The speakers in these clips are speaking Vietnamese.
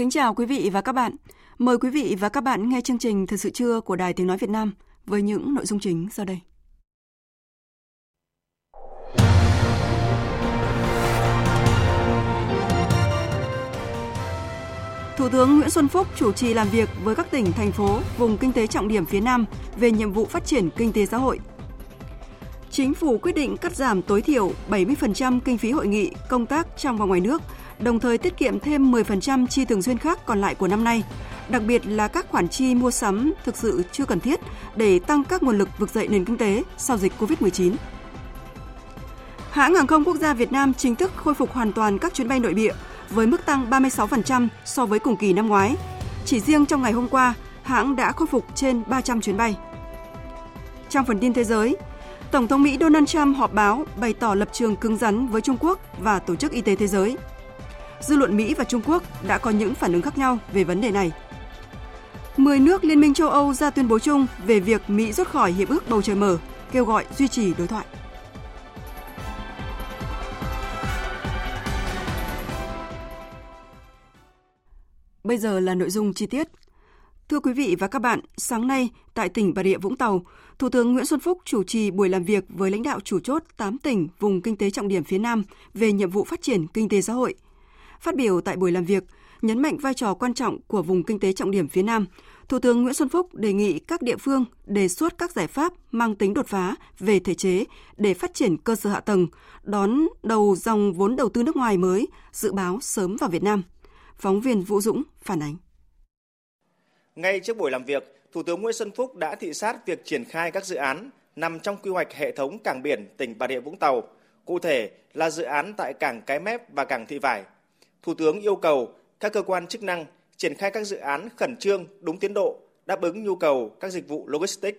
Kính chào quý vị và các bạn. Mời quý vị và các bạn nghe chương trình Thời sự trưa của Đài Tiếng Nói Việt Nam với những nội dung chính sau đây. Thủ tướng Nguyễn Xuân Phúc chủ trì làm việc với các tỉnh, thành phố, vùng kinh tế trọng điểm phía Nam về nhiệm vụ phát triển kinh tế xã hội. Chính phủ quyết định cắt giảm tối thiểu 70% kinh phí hội nghị, công tác trong và ngoài nước – đồng thời tiết kiệm thêm 10% chi thường xuyên khác còn lại của năm nay, đặc biệt là các khoản chi mua sắm thực sự chưa cần thiết để tăng các nguồn lực vực dậy nền kinh tế sau dịch COVID-19. Hãng hàng không quốc gia Việt Nam chính thức khôi phục hoàn toàn các chuyến bay nội địa với mức tăng 36% so với cùng kỳ năm ngoái. Chỉ riêng trong ngày hôm qua, hãng đã khôi phục trên 300 chuyến bay. Trong phần tin thế giới, Tổng thống Mỹ Donald Trump họp báo bày tỏ lập trường cứng rắn với Trung Quốc và Tổ chức Y tế Thế giới – dư luận Mỹ và Trung Quốc đã có những phản ứng khác nhau về vấn đề này. 10 nước Liên minh châu Âu ra tuyên bố chung về việc Mỹ rút khỏi Hiệp ước Bầu Trời Mở, kêu gọi duy trì đối thoại. Bây giờ là nội dung chi tiết. Thưa quý vị và các bạn, sáng nay tại tỉnh Bà Rịa Vũng Tàu, Thủ tướng Nguyễn Xuân Phúc chủ trì buổi làm việc với lãnh đạo chủ chốt 8 tỉnh vùng kinh tế trọng điểm phía Nam về nhiệm vụ phát triển kinh tế xã hội – Phát biểu tại buổi làm việc, nhấn mạnh vai trò quan trọng của vùng kinh tế trọng điểm phía Nam, Thủ tướng Nguyễn Xuân Phúc đề nghị các địa phương đề xuất các giải pháp mang tính đột phá về thể chế để phát triển cơ sở hạ tầng, đón đầu dòng vốn đầu tư nước ngoài mới, dự báo sớm vào Việt Nam. Phóng viên Vũ Dũng phản ánh. Ngay trước buổi làm việc, Thủ tướng Nguyễn Xuân Phúc đã thị sát việc triển khai các dự án nằm trong quy hoạch hệ thống cảng biển tỉnh Bà Rịa Vũng Tàu, cụ thể là dự án tại cảng Cái Mép và cảng Thị Vải – Thủ tướng yêu cầu các cơ quan chức năng triển khai các dự án khẩn trương, đúng tiến độ, đáp ứng nhu cầu các dịch vụ logistics.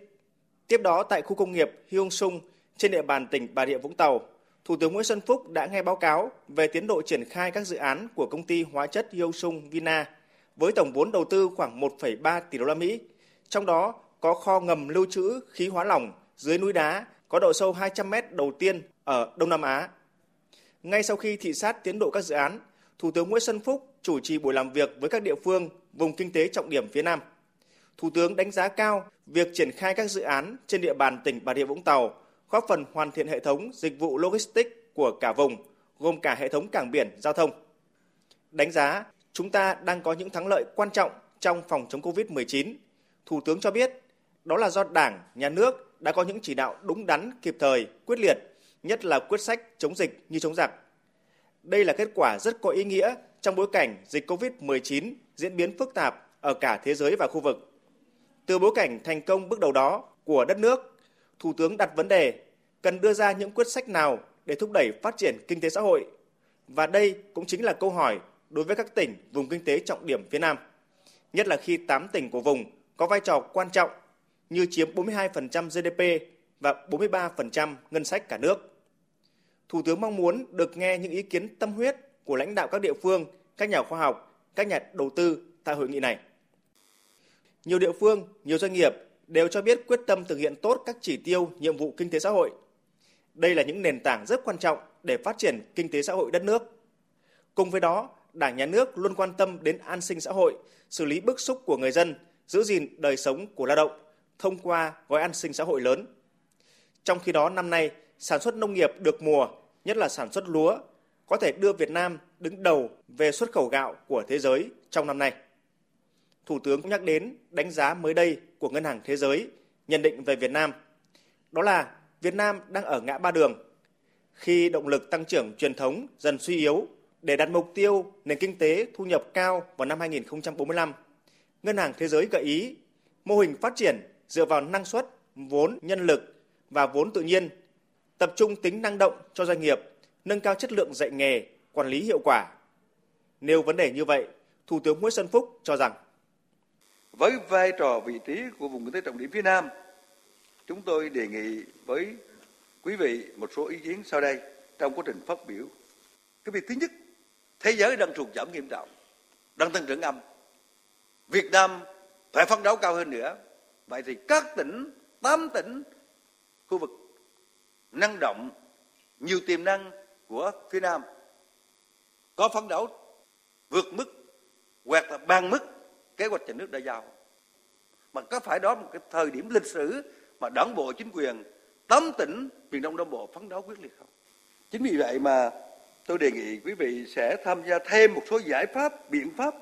Tiếp đó tại khu công nghiệp Hyung Sung trên địa bàn tỉnh Bà Rịa Vũng Tàu, Thủ tướng Nguyễn Xuân Phúc đã nghe báo cáo về tiến độ triển khai các dự án của công ty hóa chất Hyung Sung Vina với tổng vốn đầu tư khoảng 1,3 tỷ đô la Mỹ. Trong đó có kho ngầm lưu trữ khí hóa lỏng dưới núi đá có độ sâu 200 m đầu tiên ở Đông Nam Á. Ngay sau khi thị sát tiến độ các dự án, Thủ tướng Nguyễn Xuân Phúc chủ trì buổi làm việc với các địa phương vùng kinh tế trọng điểm phía Nam. Thủ tướng đánh giá cao việc triển khai các dự án trên địa bàn tỉnh Bà Rịa Vũng Tàu, góp phần hoàn thiện hệ thống dịch vụ logistics của cả vùng, gồm cả hệ thống cảng biển, giao thông. Đánh giá, chúng ta đang có những thắng lợi quan trọng trong phòng chống COVID-19. Thủ tướng cho biết, đó là do Đảng, Nhà nước đã có những chỉ đạo đúng đắn, kịp thời, quyết liệt, nhất là quyết sách chống dịch như chống giặc đây là kết quả rất có ý nghĩa trong bối cảnh dịch COVID-19 diễn biến phức tạp ở cả thế giới và khu vực. Từ bối cảnh thành công bước đầu đó của đất nước, Thủ tướng đặt vấn đề cần đưa ra những quyết sách nào để thúc đẩy phát triển kinh tế xã hội. Và đây cũng chính là câu hỏi đối với các tỉnh vùng kinh tế trọng điểm phía Nam. Nhất là khi 8 tỉnh của vùng có vai trò quan trọng như chiếm 42% GDP và 43% ngân sách cả nước. Thủ tướng mong muốn được nghe những ý kiến tâm huyết của lãnh đạo các địa phương, các nhà khoa học, các nhà đầu tư tại hội nghị này. Nhiều địa phương, nhiều doanh nghiệp đều cho biết quyết tâm thực hiện tốt các chỉ tiêu, nhiệm vụ kinh tế xã hội. Đây là những nền tảng rất quan trọng để phát triển kinh tế xã hội đất nước. Cùng với đó, Đảng Nhà nước luôn quan tâm đến an sinh xã hội, xử lý bức xúc của người dân, giữ gìn đời sống của lao động thông qua gói an sinh xã hội lớn. Trong khi đó năm nay, sản xuất nông nghiệp được mùa nhất là sản xuất lúa, có thể đưa Việt Nam đứng đầu về xuất khẩu gạo của thế giới trong năm nay. Thủ tướng cũng nhắc đến đánh giá mới đây của Ngân hàng Thế giới nhận định về Việt Nam. Đó là Việt Nam đang ở ngã ba đường. khi động lực tăng trưởng truyền thống dần suy yếu để đạt mục tiêu nền kinh tế thu nhập cao vào năm 2045. Ngân hàng Thế giới gợi ý mô hình phát triển dựa vào năng suất, vốn, nhân lực và vốn tự nhiên, tập trung tính năng động cho doanh nghiệp, nâng cao chất lượng dạy nghề, quản lý hiệu quả. Nêu vấn đề như vậy, Thủ tướng Nguyễn Xuân Phúc cho rằng với vai trò vị trí của vùng kinh tế trọng điểm phía Nam, chúng tôi đề nghị với quý vị một số ý kiến sau đây trong quá trình phát biểu. Cái việc thứ nhất, thế giới đang sụt giảm nghiêm trọng, đang tăng trưởng âm. Việt Nam phải phấn đấu cao hơn nữa. Vậy thì các tỉnh, 8 tỉnh khu vực năng động, nhiều tiềm năng của phía Nam. Có phấn đấu vượt mức hoặc là bằng mức kế hoạch nhà nước đã giao. Mà có phải đó một cái thời điểm lịch sử mà đảng bộ chính quyền tám tỉnh miền đông nam bộ phấn đấu quyết liệt không? Chính vì vậy mà tôi đề nghị quý vị sẽ tham gia thêm một số giải pháp biện pháp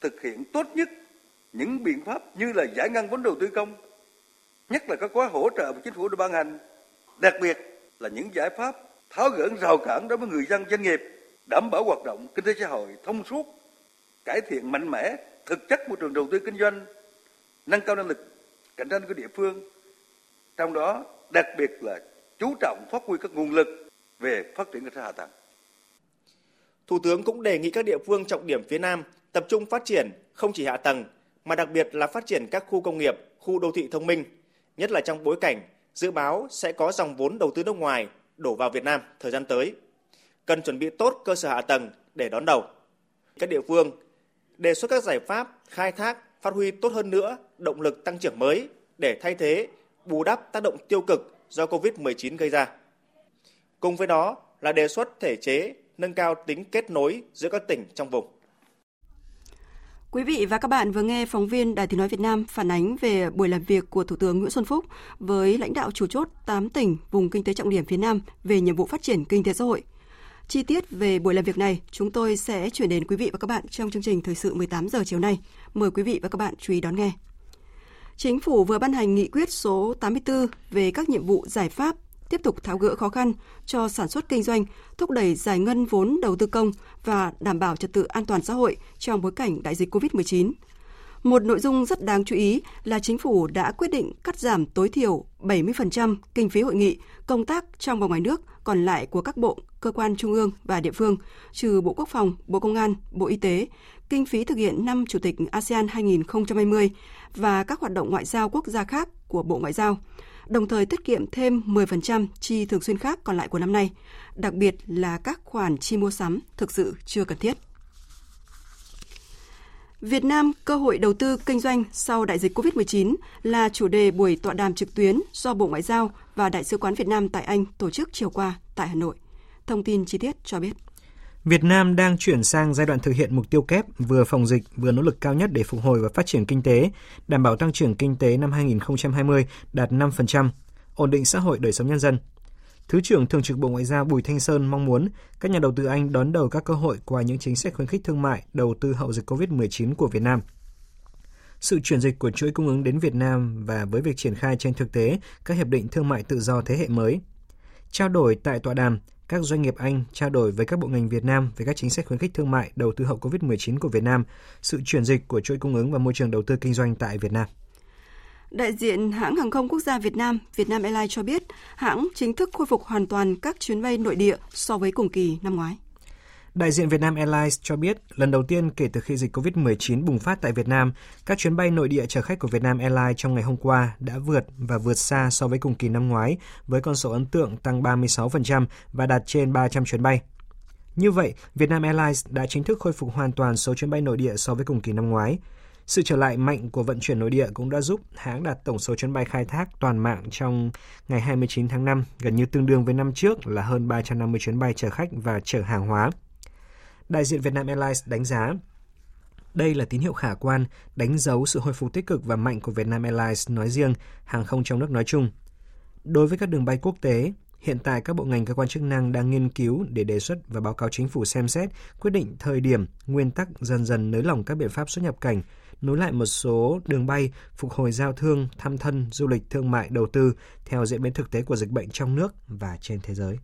thực hiện tốt nhất những biện pháp như là giải ngân vốn đầu tư công nhất là các gói hỗ trợ của chính phủ đã ban hành đặc biệt là những giải pháp tháo gỡ rào cản đối với người dân doanh nghiệp đảm bảo hoạt động kinh tế xã hội thông suốt cải thiện mạnh mẽ thực chất môi trường đầu tư kinh doanh nâng cao năng lực cạnh tranh của địa phương trong đó đặc biệt là chú trọng phát huy các nguồn lực về phát triển cơ sở hạ tầng. Thủ tướng cũng đề nghị các địa phương trọng điểm phía Nam tập trung phát triển không chỉ hạ tầng mà đặc biệt là phát triển các khu công nghiệp, khu đô thị thông minh, nhất là trong bối cảnh dự báo sẽ có dòng vốn đầu tư nước ngoài đổ vào Việt Nam thời gian tới. Cần chuẩn bị tốt cơ sở hạ tầng để đón đầu. Các địa phương đề xuất các giải pháp khai thác, phát huy tốt hơn nữa động lực tăng trưởng mới để thay thế, bù đắp tác động tiêu cực do COVID-19 gây ra. Cùng với đó là đề xuất thể chế nâng cao tính kết nối giữa các tỉnh trong vùng. Quý vị và các bạn vừa nghe phóng viên Đài Tiếng Nói Việt Nam phản ánh về buổi làm việc của Thủ tướng Nguyễn Xuân Phúc với lãnh đạo chủ chốt 8 tỉnh vùng kinh tế trọng điểm phía Nam về nhiệm vụ phát triển kinh tế xã hội. Chi tiết về buổi làm việc này, chúng tôi sẽ chuyển đến quý vị và các bạn trong chương trình Thời sự 18 giờ chiều nay. Mời quý vị và các bạn chú ý đón nghe. Chính phủ vừa ban hành nghị quyết số 84 về các nhiệm vụ giải pháp tiếp tục tháo gỡ khó khăn cho sản xuất kinh doanh, thúc đẩy giải ngân vốn đầu tư công và đảm bảo trật tự an toàn xã hội trong bối cảnh đại dịch COVID-19. Một nội dung rất đáng chú ý là chính phủ đã quyết định cắt giảm tối thiểu 70% kinh phí hội nghị, công tác trong và ngoài nước còn lại của các bộ, cơ quan trung ương và địa phương, trừ Bộ Quốc phòng, Bộ Công an, Bộ Y tế, kinh phí thực hiện năm Chủ tịch ASEAN 2020 và các hoạt động ngoại giao quốc gia khác của Bộ Ngoại giao đồng thời tiết kiệm thêm 10% chi thường xuyên khác còn lại của năm nay, đặc biệt là các khoản chi mua sắm thực sự chưa cần thiết. Việt Nam cơ hội đầu tư kinh doanh sau đại dịch COVID-19 là chủ đề buổi tọa đàm trực tuyến do Bộ Ngoại giao và Đại sứ quán Việt Nam tại Anh tổ chức chiều qua tại Hà Nội. Thông tin chi tiết cho biết. Việt Nam đang chuyển sang giai đoạn thực hiện mục tiêu kép vừa phòng dịch vừa nỗ lực cao nhất để phục hồi và phát triển kinh tế, đảm bảo tăng trưởng kinh tế năm 2020 đạt 5%, ổn định xã hội đời sống nhân dân. Thứ trưởng Thường trực Bộ Ngoại giao Bùi Thanh Sơn mong muốn các nhà đầu tư Anh đón đầu các cơ hội qua những chính sách khuyến khích thương mại, đầu tư hậu dịch COVID-19 của Việt Nam. Sự chuyển dịch của chuỗi cung ứng đến Việt Nam và với việc triển khai trên thực tế các hiệp định thương mại tự do thế hệ mới. Trao đổi tại tọa đàm, các doanh nghiệp Anh trao đổi với các bộ ngành Việt Nam về các chính sách khuyến khích thương mại đầu tư hậu COVID-19 của Việt Nam, sự chuyển dịch của chuỗi cung ứng và môi trường đầu tư kinh doanh tại Việt Nam. Đại diện hãng hàng không quốc gia Việt Nam, Vietnam Airlines cho biết, hãng chính thức khôi phục hoàn toàn các chuyến bay nội địa so với cùng kỳ năm ngoái. Đại diện Vietnam Airlines cho biết, lần đầu tiên kể từ khi dịch COVID-19 bùng phát tại Việt Nam, các chuyến bay nội địa chở khách của Vietnam Airlines trong ngày hôm qua đã vượt và vượt xa so với cùng kỳ năm ngoái, với con số ấn tượng tăng 36% và đạt trên 300 chuyến bay. Như vậy, Vietnam Airlines đã chính thức khôi phục hoàn toàn số chuyến bay nội địa so với cùng kỳ năm ngoái. Sự trở lại mạnh của vận chuyển nội địa cũng đã giúp hãng đạt tổng số chuyến bay khai thác toàn mạng trong ngày 29 tháng 5, gần như tương đương với năm trước là hơn 350 chuyến bay chở khách và chở hàng hóa. Đại diện Vietnam Airlines đánh giá đây là tín hiệu khả quan, đánh dấu sự hồi phục tích cực và mạnh của Vietnam Airlines nói riêng, hàng không trong nước nói chung. Đối với các đường bay quốc tế, hiện tại các bộ ngành cơ quan chức năng đang nghiên cứu để đề xuất và báo cáo chính phủ xem xét quyết định thời điểm, nguyên tắc dần dần nới lỏng các biện pháp xuất nhập cảnh, nối lại một số đường bay, phục hồi giao thương, thăm thân, du lịch, thương mại, đầu tư theo diễn biến thực tế của dịch bệnh trong nước và trên thế giới.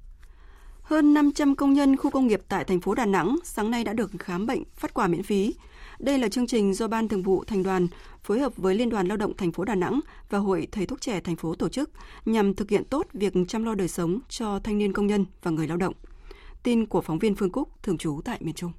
Hơn 500 công nhân khu công nghiệp tại thành phố Đà Nẵng sáng nay đã được khám bệnh, phát quà miễn phí. Đây là chương trình do Ban Thường vụ Thành đoàn phối hợp với Liên đoàn Lao động thành phố Đà Nẵng và Hội Thầy thuốc trẻ thành phố tổ chức nhằm thực hiện tốt việc chăm lo đời sống cho thanh niên công nhân và người lao động. Tin của phóng viên Phương Cúc thường trú tại miền Trung.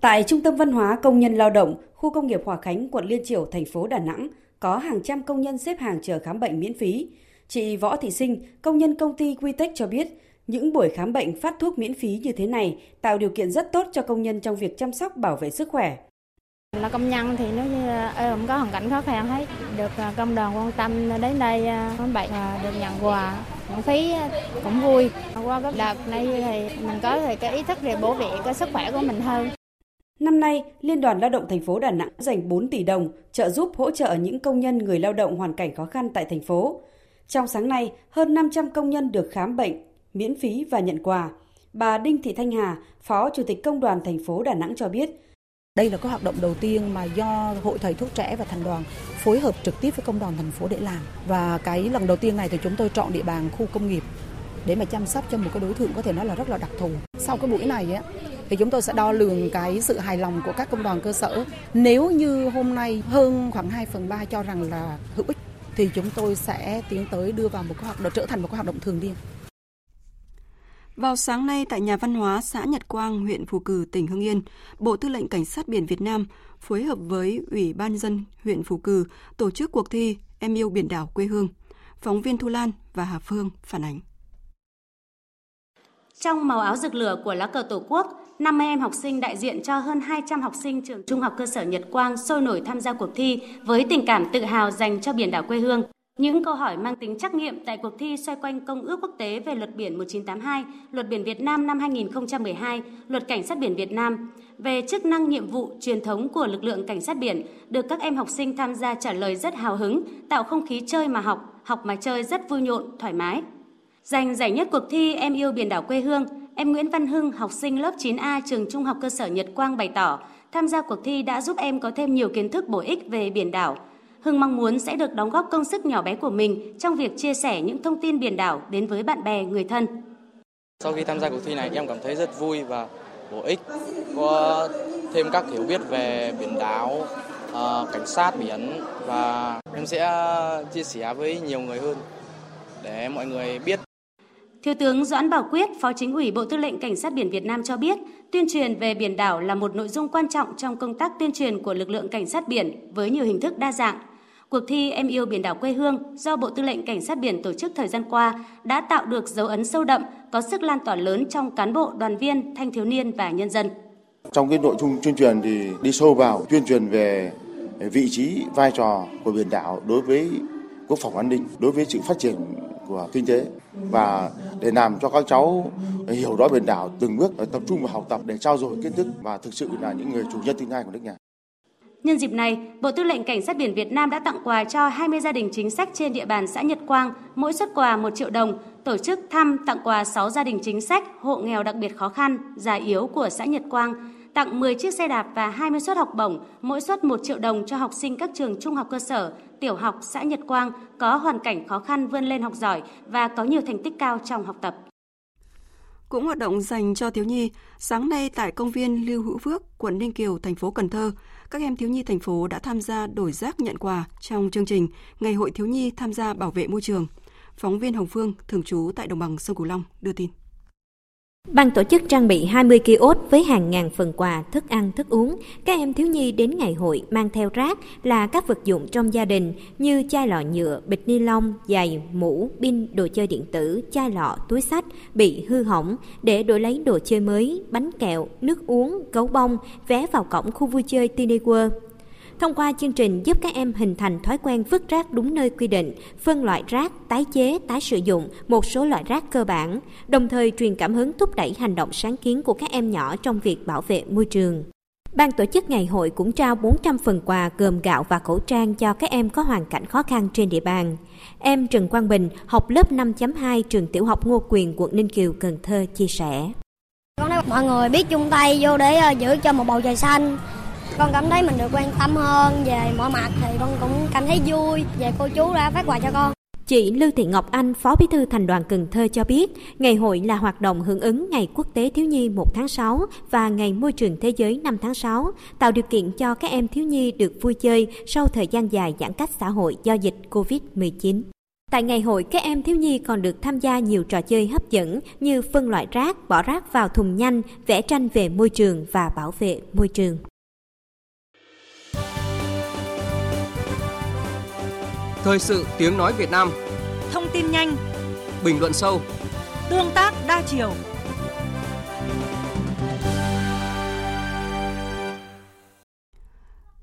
Tại Trung tâm Văn hóa Công nhân Lao động, khu công nghiệp Hòa Khánh, quận Liên Triểu, thành phố Đà Nẵng, có hàng trăm công nhân xếp hàng chờ khám bệnh miễn phí. Chị Võ Thị Sinh, công nhân công ty Quitech cho biết, những buổi khám bệnh phát thuốc miễn phí như thế này tạo điều kiện rất tốt cho công nhân trong việc chăm sóc bảo vệ sức khỏe. Là công nhân thì nếu như không có hoàn cảnh khó khăn hết, được à, công đoàn quan tâm đến đây à, khám bệnh được nhận quà miễn phí cũng vui. Qua cái đợt này thì mình có thể cái ý thức để bảo vệ cái sức khỏe của mình hơn. Năm nay, Liên đoàn Lao động thành phố Đà Nẵng dành 4 tỷ đồng trợ giúp hỗ trợ những công nhân người lao động hoàn cảnh khó khăn tại thành phố. Trong sáng nay, hơn 500 công nhân được khám bệnh, miễn phí và nhận quà. Bà Đinh Thị Thanh Hà, Phó Chủ tịch Công đoàn thành phố Đà Nẵng cho biết, đây là cái hoạt động đầu tiên mà do Hội Thầy Thuốc Trẻ và Thành đoàn phối hợp trực tiếp với công đoàn thành phố để làm. Và cái lần đầu tiên này thì chúng tôi chọn địa bàn khu công nghiệp để mà chăm sóc cho một cái đối tượng có thể nói là rất là đặc thù. Sau cái buổi này á, thì chúng tôi sẽ đo lường cái sự hài lòng của các công đoàn cơ sở. Nếu như hôm nay hơn khoảng 2 phần 3 cho rằng là hữu ích thì chúng tôi sẽ tiến tới đưa vào một cái hoạt động trở thành một cái hoạt động thường niên. Vào sáng nay tại nhà văn hóa xã Nhật Quang, huyện Phù Cử, tỉnh Hưng Yên, Bộ Tư lệnh Cảnh sát biển Việt Nam phối hợp với Ủy ban dân huyện Phù Cử tổ chức cuộc thi Em yêu biển đảo quê hương. Phóng viên Thu Lan và Hà Phương phản ánh. Trong màu áo rực lửa của lá cờ Tổ quốc, 50 em học sinh đại diện cho hơn 200 học sinh trường Trung học cơ sở Nhật Quang sôi nổi tham gia cuộc thi với tình cảm tự hào dành cho biển đảo quê hương. Những câu hỏi mang tính trắc nghiệm tại cuộc thi xoay quanh Công ước quốc tế về luật biển 1982, luật biển Việt Nam năm 2012, luật cảnh sát biển Việt Nam về chức năng nhiệm vụ truyền thống của lực lượng cảnh sát biển được các em học sinh tham gia trả lời rất hào hứng, tạo không khí chơi mà học, học mà chơi rất vui nhộn, thoải mái. Giành giải nhất cuộc thi Em yêu biển đảo quê hương, em Nguyễn Văn Hưng, học sinh lớp 9A trường Trung học cơ sở Nhật Quang bày tỏ, tham gia cuộc thi đã giúp em có thêm nhiều kiến thức bổ ích về biển đảo. Hưng mong muốn sẽ được đóng góp công sức nhỏ bé của mình trong việc chia sẻ những thông tin biển đảo đến với bạn bè, người thân. Sau khi tham gia cuộc thi này, em cảm thấy rất vui và bổ ích, có thêm các hiểu biết về biển đảo, ờ, cảnh sát biển và em sẽ chia sẻ với nhiều người hơn để mọi người biết Thiếu tướng Doãn Bảo Quyết, Phó Chính ủy Bộ Tư lệnh Cảnh sát biển Việt Nam cho biết, tuyên truyền về biển đảo là một nội dung quan trọng trong công tác tuyên truyền của lực lượng cảnh sát biển với nhiều hình thức đa dạng. Cuộc thi Em yêu biển đảo quê hương do Bộ Tư lệnh Cảnh sát biển tổ chức thời gian qua đã tạo được dấu ấn sâu đậm, có sức lan tỏa lớn trong cán bộ, đoàn viên, thanh thiếu niên và nhân dân. Trong cái nội dung tuyên truyền thì đi sâu vào tuyên truyền về vị trí, vai trò của biển đảo đối với quốc phòng an ninh, đối với sự phát triển của kinh tế và để làm cho các cháu hiểu rõ biển đảo từng bước tập trung vào học tập để trao dồi kiến thức và thực sự là những người chủ nhân tương lai của nước nhà. Nhân dịp này, Bộ Tư lệnh Cảnh sát biển Việt Nam đã tặng quà cho 20 gia đình chính sách trên địa bàn xã Nhật Quang, mỗi xuất quà 1 triệu đồng, tổ chức thăm tặng quà 6 gia đình chính sách, hộ nghèo đặc biệt khó khăn, già yếu của xã Nhật Quang, tặng 10 chiếc xe đạp và 20 suất học bổng, mỗi suất 1 triệu đồng cho học sinh các trường trung học cơ sở, tiểu học xã Nhật Quang có hoàn cảnh khó khăn vươn lên học giỏi và có nhiều thành tích cao trong học tập. Cũng hoạt động dành cho thiếu nhi, sáng nay tại công viên Lưu Hữu Phước, quận Ninh Kiều, thành phố Cần Thơ, các em thiếu nhi thành phố đã tham gia đổi rác nhận quà trong chương trình Ngày hội thiếu nhi tham gia bảo vệ môi trường. Phóng viên Hồng Phương, thường trú tại đồng bằng sông Cửu Long đưa tin. Ban tổ chức trang bị 20 kiosk với hàng ngàn phần quà, thức ăn, thức uống. Các em thiếu nhi đến ngày hội mang theo rác là các vật dụng trong gia đình như chai lọ nhựa, bịch ni lông, giày, mũ, pin, đồ chơi điện tử, chai lọ, túi sách bị hư hỏng để đổi lấy đồ chơi mới, bánh kẹo, nước uống, gấu bông, vé vào cổng khu vui chơi Tiny World. Thông qua chương trình giúp các em hình thành thói quen vứt rác đúng nơi quy định, phân loại rác, tái chế, tái sử dụng một số loại rác cơ bản, đồng thời truyền cảm hứng thúc đẩy hành động sáng kiến của các em nhỏ trong việc bảo vệ môi trường. Ban tổ chức ngày hội cũng trao 400 phần quà gồm gạo và khẩu trang cho các em có hoàn cảnh khó khăn trên địa bàn. Em Trần Quang Bình, học lớp 5.2 trường tiểu học Ngô Quyền, quận Ninh Kiều, Cần Thơ chia sẻ. Con mọi người biết chung tay vô để ờ, giữ cho một bầu trời xanh, con cảm thấy mình được quan tâm hơn về mọi mặt thì con cũng cảm thấy vui về cô chú đã phát quà cho con Chị Lưu Thị Ngọc Anh, Phó Bí thư Thành đoàn Cần Thơ cho biết, ngày hội là hoạt động hưởng ứng Ngày Quốc tế Thiếu nhi 1 tháng 6 và Ngày Môi trường Thế giới 5 tháng 6, tạo điều kiện cho các em thiếu nhi được vui chơi sau thời gian dài giãn cách xã hội do dịch COVID-19. Tại ngày hội, các em thiếu nhi còn được tham gia nhiều trò chơi hấp dẫn như phân loại rác, bỏ rác vào thùng nhanh, vẽ tranh về môi trường và bảo vệ môi trường. Thời sự tiếng nói Việt Nam. Thông tin nhanh. Bình luận sâu. Tương tác đa chiều.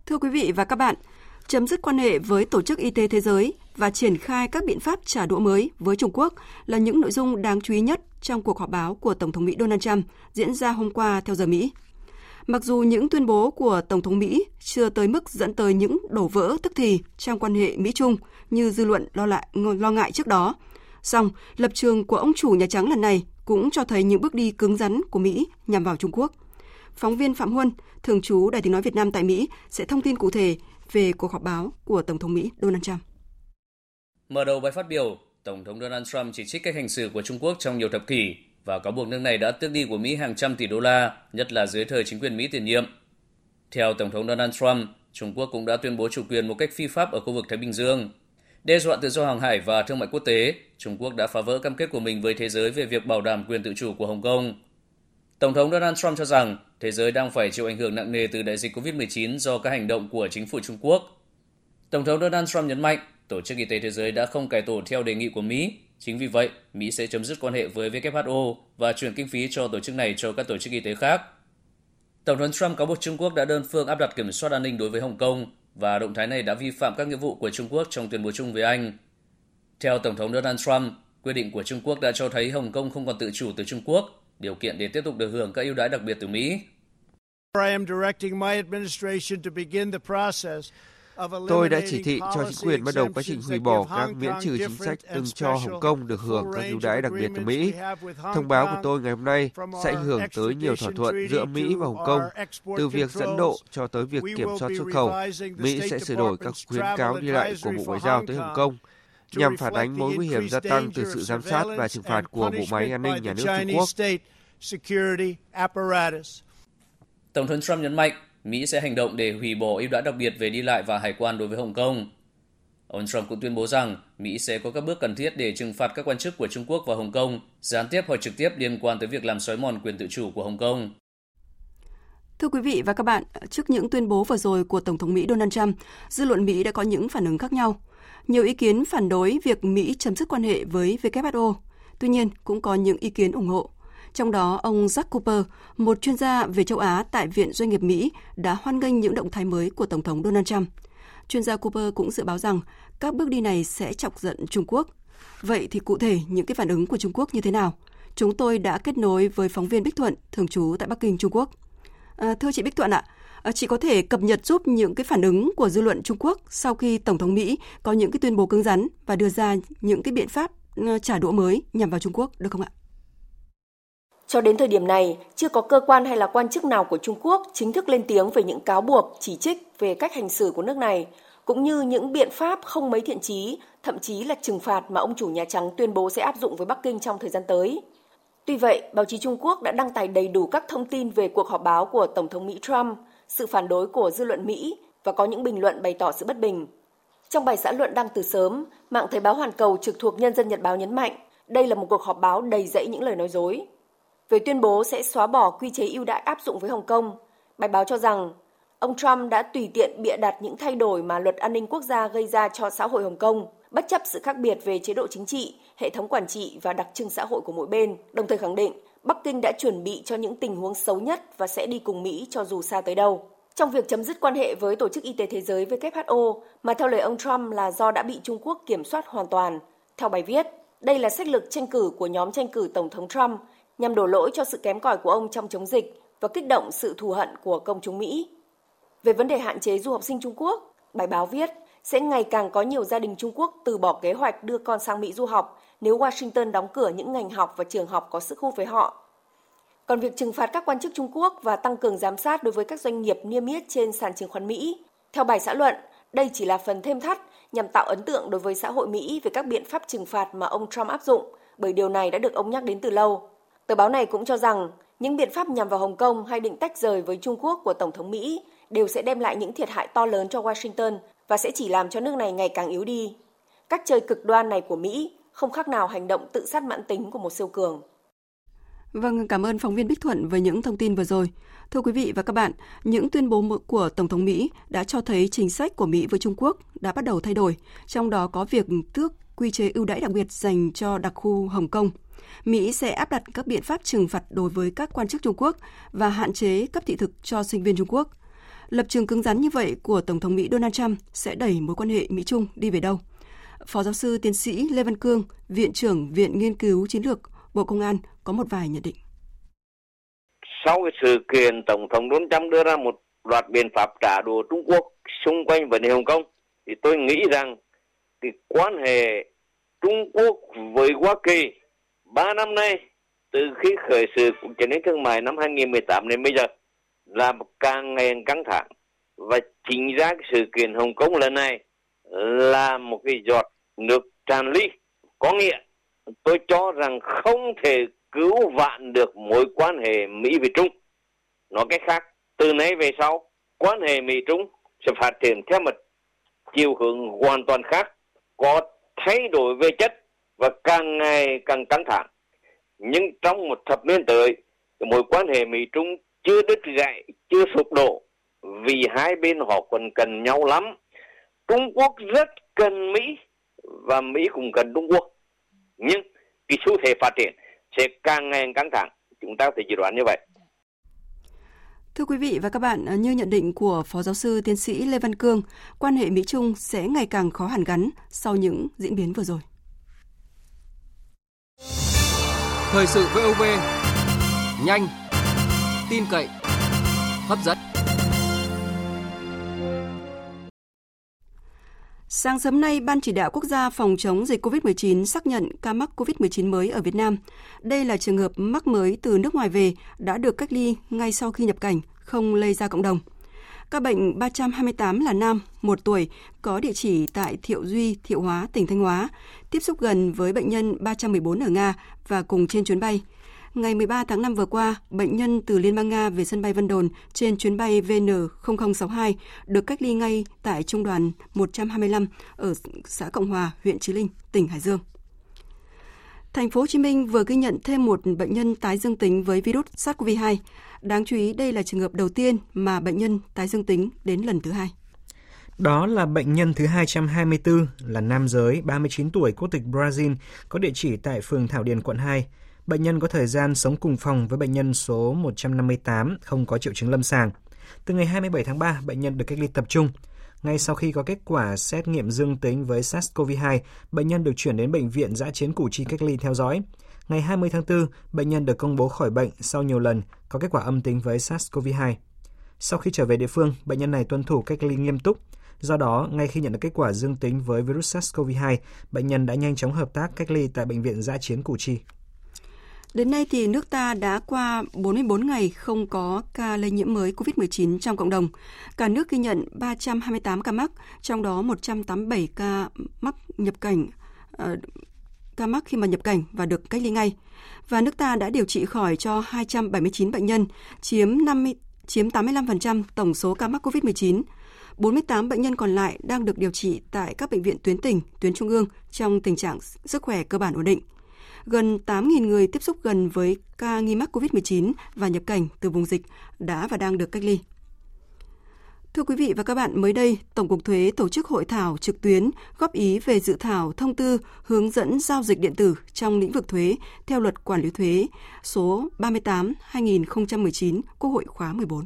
Thưa quý vị và các bạn, chấm dứt quan hệ với Tổ chức Y tế Thế giới và triển khai các biện pháp trả đũa mới với Trung Quốc là những nội dung đáng chú ý nhất trong cuộc họp báo của Tổng thống Mỹ Donald Trump diễn ra hôm qua theo giờ Mỹ. Mặc dù những tuyên bố của Tổng thống Mỹ chưa tới mức dẫn tới những đổ vỡ tức thì trong quan hệ Mỹ-Trung như dư luận lo, lại, lo ngại trước đó, song lập trường của ông chủ Nhà Trắng lần này cũng cho thấy những bước đi cứng rắn của Mỹ nhằm vào Trung Quốc. Phóng viên Phạm Huân, thường trú Đài tiếng nói Việt Nam tại Mỹ sẽ thông tin cụ thể về cuộc họp báo của Tổng thống Mỹ Donald Trump. Mở đầu bài phát biểu, Tổng thống Donald Trump chỉ trích cách hành xử của Trung Quốc trong nhiều thập kỷ và cáo buộc nước này đã tước đi của Mỹ hàng trăm tỷ đô la, nhất là dưới thời chính quyền Mỹ tiền nhiệm. Theo Tổng thống Donald Trump, Trung Quốc cũng đã tuyên bố chủ quyền một cách phi pháp ở khu vực Thái Bình Dương. Đe dọa tự do hàng hải và thương mại quốc tế, Trung Quốc đã phá vỡ cam kết của mình với thế giới về việc bảo đảm quyền tự chủ của Hồng Kông. Tổng thống Donald Trump cho rằng thế giới đang phải chịu ảnh hưởng nặng nề từ đại dịch COVID-19 do các hành động của chính phủ Trung Quốc. Tổng thống Donald Trump nhấn mạnh Tổ chức Y tế Thế giới đã không cải tổ theo đề nghị của Mỹ Chính vì vậy, Mỹ sẽ chấm dứt quan hệ với WHO và chuyển kinh phí cho tổ chức này cho các tổ chức y tế khác. Tổng thống Trump cáo buộc Trung Quốc đã đơn phương áp đặt kiểm soát an ninh đối với Hồng Kông và động thái này đã vi phạm các nghĩa vụ của Trung Quốc trong tuyên bố chung với Anh. Theo Tổng thống Donald Trump, quyết định của Trung Quốc đã cho thấy Hồng Kông không còn tự chủ từ Trung Quốc, điều kiện để tiếp tục được hưởng các ưu đãi đặc biệt từ Mỹ. Tôi đã chỉ thị cho chính quyền bắt đầu quá trình hủy bỏ các miễn trừ chính sách từng cho Hồng Kông được hưởng các ưu đãi đặc biệt từ Mỹ. Thông báo của tôi ngày hôm nay sẽ ảnh hưởng tới nhiều thỏa thuận giữa Mỹ và Hồng Kông, từ việc dẫn độ cho tới việc kiểm soát xuất khẩu. Mỹ sẽ sửa đổi các khuyến cáo đi lại của Bộ Ngoại giao tới Hồng Kông nhằm phản ánh mối nguy hiểm gia tăng từ sự giám sát và trừng phạt của bộ máy an ninh nhà nước Trung Quốc. Tổng thống Trump nhấn mạnh Mỹ sẽ hành động để hủy bỏ ưu đãi đặc biệt về đi lại và hải quan đối với Hồng Kông. Ông Trump cũng tuyên bố rằng Mỹ sẽ có các bước cần thiết để trừng phạt các quan chức của Trung Quốc và Hồng Kông, gián tiếp hoặc trực tiếp liên quan tới việc làm xói mòn quyền tự chủ của Hồng Kông. Thưa quý vị và các bạn, trước những tuyên bố vừa rồi của Tổng thống Mỹ Donald Trump, dư luận Mỹ đã có những phản ứng khác nhau. Nhiều ý kiến phản đối việc Mỹ chấm dứt quan hệ với WHO. Tuy nhiên, cũng có những ý kiến ủng hộ. Trong đó, ông Jack Cooper, một chuyên gia về châu Á tại Viện Doanh nghiệp Mỹ, đã hoan nghênh những động thái mới của Tổng thống Donald Trump. Chuyên gia Cooper cũng dự báo rằng các bước đi này sẽ chọc giận Trung Quốc. Vậy thì cụ thể những cái phản ứng của Trung Quốc như thế nào? Chúng tôi đã kết nối với phóng viên Bích Thuận, thường trú tại Bắc Kinh, Trung Quốc. À, thưa chị Bích Thuận ạ, à, chị có thể cập nhật giúp những cái phản ứng của dư luận Trung Quốc sau khi Tổng thống Mỹ có những cái tuyên bố cứng rắn và đưa ra những cái biện pháp ờ, trả đũa mới nhằm vào Trung Quốc được không ạ? Cho đến thời điểm này, chưa có cơ quan hay là quan chức nào của Trung Quốc chính thức lên tiếng về những cáo buộc, chỉ trích về cách hành xử của nước này, cũng như những biện pháp không mấy thiện chí, thậm chí là trừng phạt mà ông chủ Nhà Trắng tuyên bố sẽ áp dụng với Bắc Kinh trong thời gian tới. Tuy vậy, báo chí Trung Quốc đã đăng tải đầy đủ các thông tin về cuộc họp báo của Tổng thống Mỹ Trump, sự phản đối của dư luận Mỹ và có những bình luận bày tỏ sự bất bình. Trong bài xã luận đăng từ sớm, mạng Thời báo Hoàn Cầu trực thuộc Nhân dân Nhật báo nhấn mạnh đây là một cuộc họp báo đầy dẫy những lời nói dối về tuyên bố sẽ xóa bỏ quy chế ưu đãi áp dụng với Hồng Kông. Bài báo cho rằng ông Trump đã tùy tiện bịa đặt những thay đổi mà luật an ninh quốc gia gây ra cho xã hội Hồng Kông, bất chấp sự khác biệt về chế độ chính trị, hệ thống quản trị và đặc trưng xã hội của mỗi bên, đồng thời khẳng định Bắc Kinh đã chuẩn bị cho những tình huống xấu nhất và sẽ đi cùng Mỹ cho dù xa tới đâu. Trong việc chấm dứt quan hệ với Tổ chức Y tế Thế giới WHO mà theo lời ông Trump là do đã bị Trung Quốc kiểm soát hoàn toàn. Theo bài viết, đây là sách lược tranh cử của nhóm tranh cử Tổng thống Trump nhằm đổ lỗi cho sự kém cỏi của ông trong chống dịch và kích động sự thù hận của công chúng Mỹ. Về vấn đề hạn chế du học sinh Trung Quốc, bài báo viết sẽ ngày càng có nhiều gia đình Trung Quốc từ bỏ kế hoạch đưa con sang Mỹ du học nếu Washington đóng cửa những ngành học và trường học có sức hút với họ. Còn việc trừng phạt các quan chức Trung Quốc và tăng cường giám sát đối với các doanh nghiệp niêm yết trên sàn chứng khoán Mỹ, theo bài xã luận, đây chỉ là phần thêm thắt nhằm tạo ấn tượng đối với xã hội Mỹ về các biện pháp trừng phạt mà ông Trump áp dụng, bởi điều này đã được ông nhắc đến từ lâu. Tờ báo này cũng cho rằng những biện pháp nhằm vào Hồng Kông hay định tách rời với Trung Quốc của Tổng thống Mỹ đều sẽ đem lại những thiệt hại to lớn cho Washington và sẽ chỉ làm cho nước này ngày càng yếu đi. Cách chơi cực đoan này của Mỹ không khác nào hành động tự sát mãn tính của một siêu cường. Vâng, cảm ơn phóng viên Bích Thuận với những thông tin vừa rồi. Thưa quý vị và các bạn, những tuyên bố của Tổng thống Mỹ đã cho thấy chính sách của Mỹ với Trung Quốc đã bắt đầu thay đổi, trong đó có việc tước quy chế ưu đãi đặc biệt dành cho đặc khu Hồng Kông. Mỹ sẽ áp đặt các biện pháp trừng phạt đối với các quan chức Trung Quốc và hạn chế cấp thị thực cho sinh viên Trung Quốc. Lập trường cứng rắn như vậy của Tổng thống Mỹ Donald Trump sẽ đẩy mối quan hệ Mỹ-Trung đi về đâu? Phó giáo sư tiến sĩ Lê Văn Cương, Viện trưởng Viện Nghiên cứu Chiến lược Bộ Công an có một vài nhận định. Sau cái sự kiện Tổng thống Donald Trump đưa ra một loạt biện pháp trả đũa Trung Quốc xung quanh vấn đề Hồng Kông, thì tôi nghĩ rằng cái quan hệ Trung Quốc với Hoa Kỳ ba năm nay từ khi khởi sự cuộc chiến tranh thương mại năm 2018 đến bây giờ là càng ngày căng thẳng và chính ra cái sự kiện Hồng Kông lần này là một cái giọt nước tràn ly có nghĩa tôi cho rằng không thể cứu vạn được mối quan hệ Mỹ với Trung. Nói cách khác, từ nay về sau, quan hệ Mỹ-Trung sẽ phát triển theo một chiều hướng hoàn toàn khác, có thay đổi về chất và càng ngày càng căng thẳng. Nhưng trong một thập niên tới, mối quan hệ Mỹ-Trung chưa đứt gãy, chưa sụp đổ, vì hai bên họ còn cần nhau lắm. Trung Quốc rất cần Mỹ và Mỹ cũng cần Trung Quốc. Nhưng cái xu thế phát triển sẽ càng ngày càng căng thẳng. Chúng ta có thể dự đoán như vậy. Thưa quý vị và các bạn, như nhận định của Phó Giáo sư Tiến sĩ Lê Văn Cương, quan hệ Mỹ-Trung sẽ ngày càng khó hàn gắn sau những diễn biến vừa rồi. Thời sự VOV, nhanh, tin cậy, hấp dẫn. Sáng sớm nay, Ban chỉ đạo quốc gia phòng chống dịch COVID-19 xác nhận ca mắc COVID-19 mới ở Việt Nam. Đây là trường hợp mắc mới từ nước ngoài về đã được cách ly ngay sau khi nhập cảnh, không lây ra cộng đồng. Ca bệnh 328 là nam, 1 tuổi, có địa chỉ tại Thiệu Duy, Thiệu Hóa, tỉnh Thanh Hóa, tiếp xúc gần với bệnh nhân 314 ở Nga và cùng trên chuyến bay. Ngày 13 tháng 5 vừa qua, bệnh nhân từ Liên bang Nga về sân bay Vân Đồn trên chuyến bay VN0062 được cách ly ngay tại Trung đoàn 125 ở xã Cộng Hòa, huyện Chí Linh, tỉnh Hải Dương. Thành phố Hồ Chí Minh vừa ghi nhận thêm một bệnh nhân tái dương tính với virus SARS-CoV-2. Đáng chú ý đây là trường hợp đầu tiên mà bệnh nhân tái dương tính đến lần thứ hai. Đó là bệnh nhân thứ 224 là nam giới 39 tuổi quốc tịch Brazil có địa chỉ tại phường Thảo Điền, quận 2. Bệnh nhân có thời gian sống cùng phòng với bệnh nhân số 158 không có triệu chứng lâm sàng. Từ ngày 27 tháng 3, bệnh nhân được cách ly tập trung. Ngay sau khi có kết quả xét nghiệm dương tính với SARS-CoV-2, bệnh nhân được chuyển đến bệnh viện giã chiến Củ Chi cách ly theo dõi. Ngày 20 tháng 4, bệnh nhân được công bố khỏi bệnh sau nhiều lần có kết quả âm tính với SARS-CoV-2. Sau khi trở về địa phương, bệnh nhân này tuân thủ cách ly nghiêm túc. Do đó, ngay khi nhận được kết quả dương tính với virus SARS-CoV-2, bệnh nhân đã nhanh chóng hợp tác cách ly tại bệnh viện giã chiến Củ Chi. Đến nay thì nước ta đã qua 44 ngày không có ca lây nhiễm mới COVID-19 trong cộng đồng. Cả nước ghi nhận 328 ca mắc, trong đó 187 ca mắc nhập cảnh uh, ca mắc khi mà nhập cảnh và được cách ly ngay. Và nước ta đã điều trị khỏi cho 279 bệnh nhân, chiếm 50 chiếm 85% tổng số ca mắc COVID-19. 48 bệnh nhân còn lại đang được điều trị tại các bệnh viện tuyến tỉnh, tuyến trung ương trong tình trạng sức khỏe cơ bản ổn định gần 8.000 người tiếp xúc gần với ca nghi mắc COVID-19 và nhập cảnh từ vùng dịch đã và đang được cách ly. Thưa quý vị và các bạn, mới đây, Tổng cục Thuế tổ chức hội thảo trực tuyến góp ý về dự thảo thông tư hướng dẫn giao dịch điện tử trong lĩnh vực thuế theo luật quản lý thuế số 38/2019 Quốc hội khóa 14.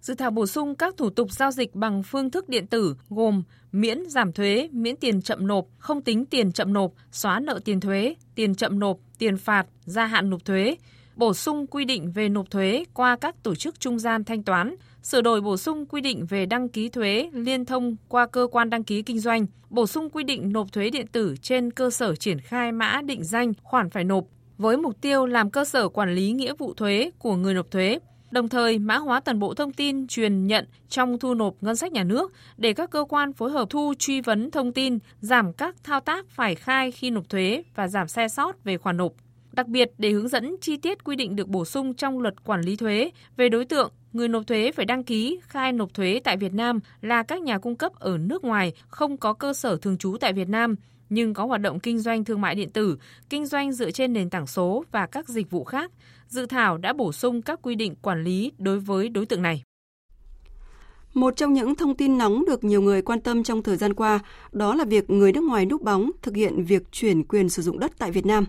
Dự thảo bổ sung các thủ tục giao dịch bằng phương thức điện tử gồm miễn giảm thuế, miễn tiền chậm nộp, không tính tiền chậm nộp, xóa nợ tiền thuế, tiền chậm nộp, tiền phạt, gia hạn nộp thuế, bổ sung quy định về nộp thuế qua các tổ chức trung gian thanh toán, sửa đổi bổ sung quy định về đăng ký thuế liên thông qua cơ quan đăng ký kinh doanh, bổ sung quy định nộp thuế điện tử trên cơ sở triển khai mã định danh khoản phải nộp với mục tiêu làm cơ sở quản lý nghĩa vụ thuế của người nộp thuế đồng thời mã hóa toàn bộ thông tin truyền nhận trong thu nộp ngân sách nhà nước để các cơ quan phối hợp thu truy vấn thông tin, giảm các thao tác phải khai khi nộp thuế và giảm sai sót về khoản nộp. Đặc biệt, để hướng dẫn chi tiết quy định được bổ sung trong luật quản lý thuế về đối tượng người nộp thuế phải đăng ký khai nộp thuế tại Việt Nam là các nhà cung cấp ở nước ngoài không có cơ sở thường trú tại Việt Nam nhưng có hoạt động kinh doanh thương mại điện tử, kinh doanh dựa trên nền tảng số và các dịch vụ khác. Dự thảo đã bổ sung các quy định quản lý đối với đối tượng này. Một trong những thông tin nóng được nhiều người quan tâm trong thời gian qua đó là việc người nước ngoài núp bóng thực hiện việc chuyển quyền sử dụng đất tại Việt Nam.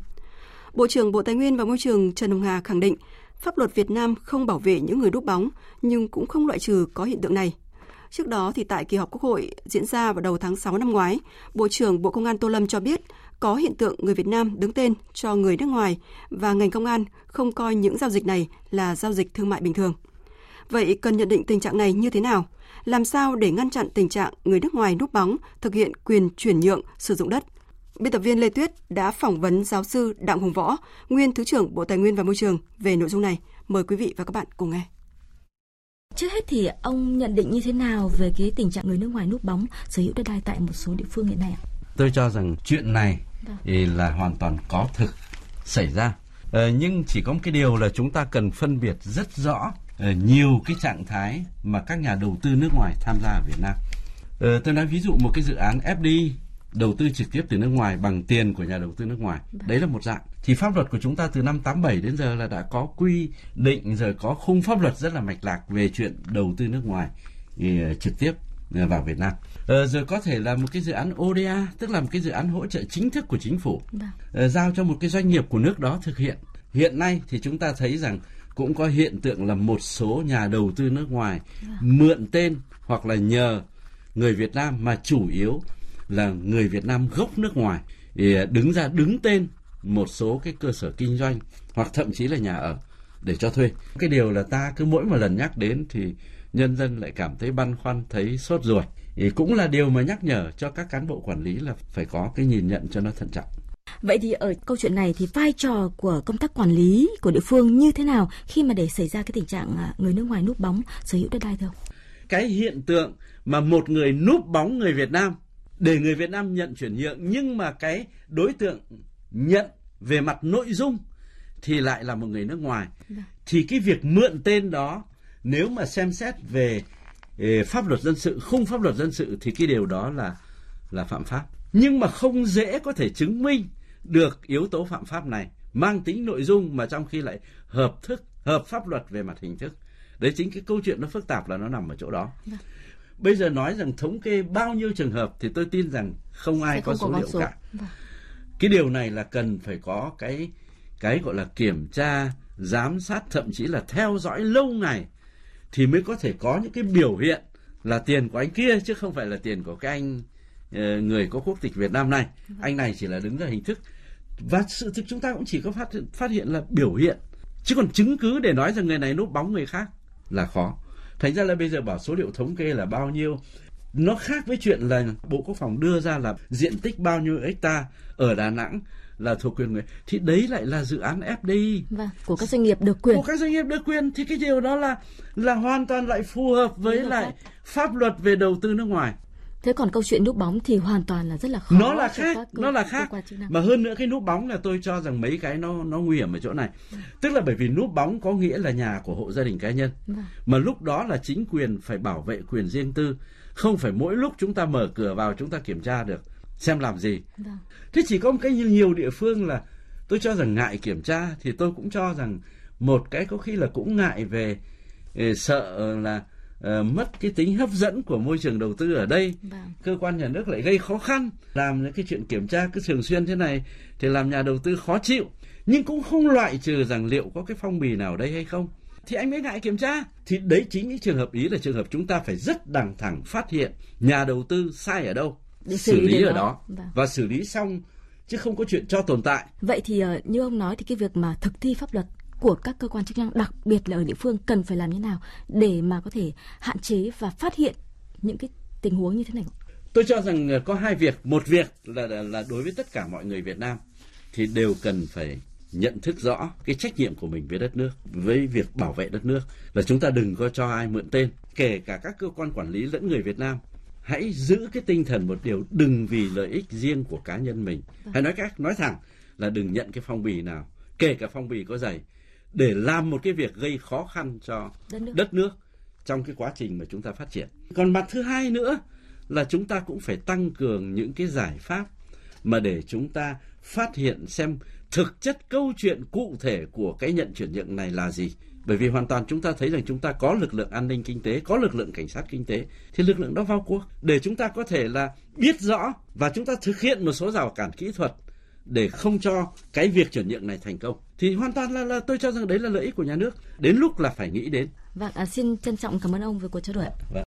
Bộ trưởng Bộ Tài nguyên và Môi trường Trần Hồng Hà khẳng định pháp luật Việt Nam không bảo vệ những người núp bóng nhưng cũng không loại trừ có hiện tượng này. Trước đó thì tại kỳ họp Quốc hội diễn ra vào đầu tháng 6 năm ngoái, Bộ trưởng Bộ Công an Tô Lâm cho biết có hiện tượng người Việt Nam đứng tên cho người nước ngoài và ngành công an không coi những giao dịch này là giao dịch thương mại bình thường. Vậy cần nhận định tình trạng này như thế nào? Làm sao để ngăn chặn tình trạng người nước ngoài núp bóng thực hiện quyền chuyển nhượng sử dụng đất? Biên tập viên Lê Tuyết đã phỏng vấn giáo sư Đặng Hùng Võ, nguyên Thứ trưởng Bộ Tài nguyên và Môi trường về nội dung này. Mời quý vị và các bạn cùng nghe. Trước hết thì ông nhận định như thế nào về cái tình trạng người nước ngoài núp bóng sở hữu đất đai tại một số địa phương hiện nay ạ? Tôi cho rằng chuyện này thì là hoàn toàn có thực xảy ra. Ờ, nhưng chỉ có một cái điều là chúng ta cần phân biệt rất rõ ờ, nhiều cái trạng thái mà các nhà đầu tư nước ngoài tham gia ở Việt Nam. Ờ, tôi nói ví dụ một cái dự án FDI đầu tư trực tiếp từ nước ngoài bằng tiền của nhà đầu tư nước ngoài. Vâng. Đấy là một dạng. Thì pháp luật của chúng ta từ năm 87 đến giờ là đã có quy định rồi có khung pháp luật rất là mạch lạc về chuyện đầu tư nước ngoài thì, uh, trực tiếp uh, vào Việt Nam. Uh, rồi có thể là một cái dự án ODA, tức là một cái dự án hỗ trợ chính thức của chính phủ, uh, giao cho một cái doanh nghiệp của nước đó thực hiện. Hiện nay thì chúng ta thấy rằng cũng có hiện tượng là một số nhà đầu tư nước ngoài vâng. mượn tên hoặc là nhờ người Việt Nam mà chủ yếu là người Việt Nam gốc nước ngoài thì đứng ra đứng tên một số cái cơ sở kinh doanh hoặc thậm chí là nhà ở để cho thuê. Cái điều là ta cứ mỗi một lần nhắc đến thì nhân dân lại cảm thấy băn khoăn, thấy sốt ruột. Thì cũng là điều mà nhắc nhở cho các cán bộ quản lý là phải có cái nhìn nhận cho nó thận trọng. Vậy thì ở câu chuyện này thì vai trò của công tác quản lý của địa phương như thế nào khi mà để xảy ra cái tình trạng à, người nước ngoài núp bóng sở hữu đất đai thưa ông? Cái hiện tượng mà một người núp bóng người Việt Nam để người Việt Nam nhận chuyển nhượng nhưng mà cái đối tượng nhận về mặt nội dung thì lại là một người nước ngoài vâng. thì cái việc mượn tên đó nếu mà xem xét về eh, pháp luật dân sự khung pháp luật dân sự thì cái điều đó là là phạm pháp nhưng mà không dễ có thể chứng minh được yếu tố phạm pháp này mang tính nội dung mà trong khi lại hợp thức hợp pháp luật về mặt hình thức đấy chính cái câu chuyện nó phức tạp là nó nằm ở chỗ đó Được. Bây giờ nói rằng thống kê bao nhiêu trường hợp thì tôi tin rằng không ai có số liệu số. cả. Vâng. Cái điều này là cần phải có cái cái gọi là kiểm tra, giám sát thậm chí là theo dõi lâu ngày thì mới có thể có những cái biểu hiện là tiền của anh kia chứ không phải là tiền của cái anh ờ, người có quốc tịch Việt Nam này. Vâng. Anh này chỉ là đứng ra hình thức. Và sự thực chúng ta cũng chỉ có phát phát hiện là biểu hiện chứ còn chứng cứ để nói rằng người này núp bóng người khác là khó thành ra là bây giờ bảo số liệu thống kê là bao nhiêu? Nó khác với chuyện là bộ quốc phòng đưa ra là diện tích bao nhiêu hecta ở đà nẵng là thuộc quyền người. Thì đấy lại là dự án FDI vâng, của các doanh nghiệp được quyền. Của các doanh nghiệp được quyền. Thì cái điều đó là là hoàn toàn lại phù hợp với lại pháp. pháp luật về đầu tư nước ngoài Thế còn câu chuyện núp bóng thì hoàn toàn là rất là khó. Nó là khác, nó là khác. Mà hơn nữa cái núp bóng là tôi cho rằng mấy cái nó nó nguy hiểm ở chỗ này. Tức là bởi vì núp bóng có nghĩa là nhà của hộ gia đình cá nhân. Ừ. Mà lúc đó là chính quyền phải bảo vệ quyền riêng tư, không phải mỗi lúc chúng ta mở cửa vào chúng ta kiểm tra được xem làm gì. Ừ. Thế chỉ có một cái nhiều địa phương là tôi cho rằng ngại kiểm tra thì tôi cũng cho rằng một cái có khi là cũng ngại về ờ, sợ là uh, mất cái tính hấp dẫn của môi trường đầu tư ở đây vâng. cơ quan nhà nước lại gây khó khăn làm những cái chuyện kiểm tra cứ thường xuyên thế này thì làm nhà đầu tư khó chịu nhưng cũng không loại trừ rằng liệu có cái phong bì nào đây hay không thì anh mới ngại kiểm tra thì đấy chính những trường hợp ý là trường hợp chúng ta phải rất đằng thẳng phát hiện nhà đầu tư sai ở đâu để xử, xử lý ở đó, đó. Vâng. và xử lý xong chứ không có chuyện cho tồn tại vậy thì uh, như ông nói thì cái việc mà thực thi pháp luật của các cơ quan chức năng đặc biệt là ở địa phương cần phải làm như nào để mà có thể hạn chế và phát hiện những cái tình huống như thế này? Tôi cho rằng có hai việc. Một việc là, là là đối với tất cả mọi người Việt Nam thì đều cần phải nhận thức rõ cái trách nhiệm của mình với đất nước, với việc bảo vệ đất nước. Là chúng ta đừng có cho ai mượn tên, kể cả các cơ quan quản lý lẫn người Việt Nam. Hãy giữ cái tinh thần một điều đừng vì lợi ích riêng của cá nhân mình. Hãy nói cách nói thẳng là đừng nhận cái phong bì nào, kể cả phong bì có dày để làm một cái việc gây khó khăn cho đất nước, đất nước trong cái quá trình mà chúng ta phát triển. Còn mặt thứ hai nữa là chúng ta cũng phải tăng cường những cái giải pháp mà để chúng ta phát hiện xem thực chất câu chuyện cụ thể của cái nhận chuyển nhượng này là gì. Bởi vì hoàn toàn chúng ta thấy rằng chúng ta có lực lượng an ninh kinh tế có lực lượng cảnh sát kinh tế thì lực lượng đó vào cuộc. Để chúng ta có thể là biết rõ và chúng ta thực hiện một số rào cản kỹ thuật để không cho cái việc chuyển nhượng này thành công thì hoàn toàn là, là tôi cho rằng đấy là lợi ích của nhà nước đến lúc là phải nghĩ đến vâng à, xin trân trọng cảm ơn ông về cuộc trao đổi vâng.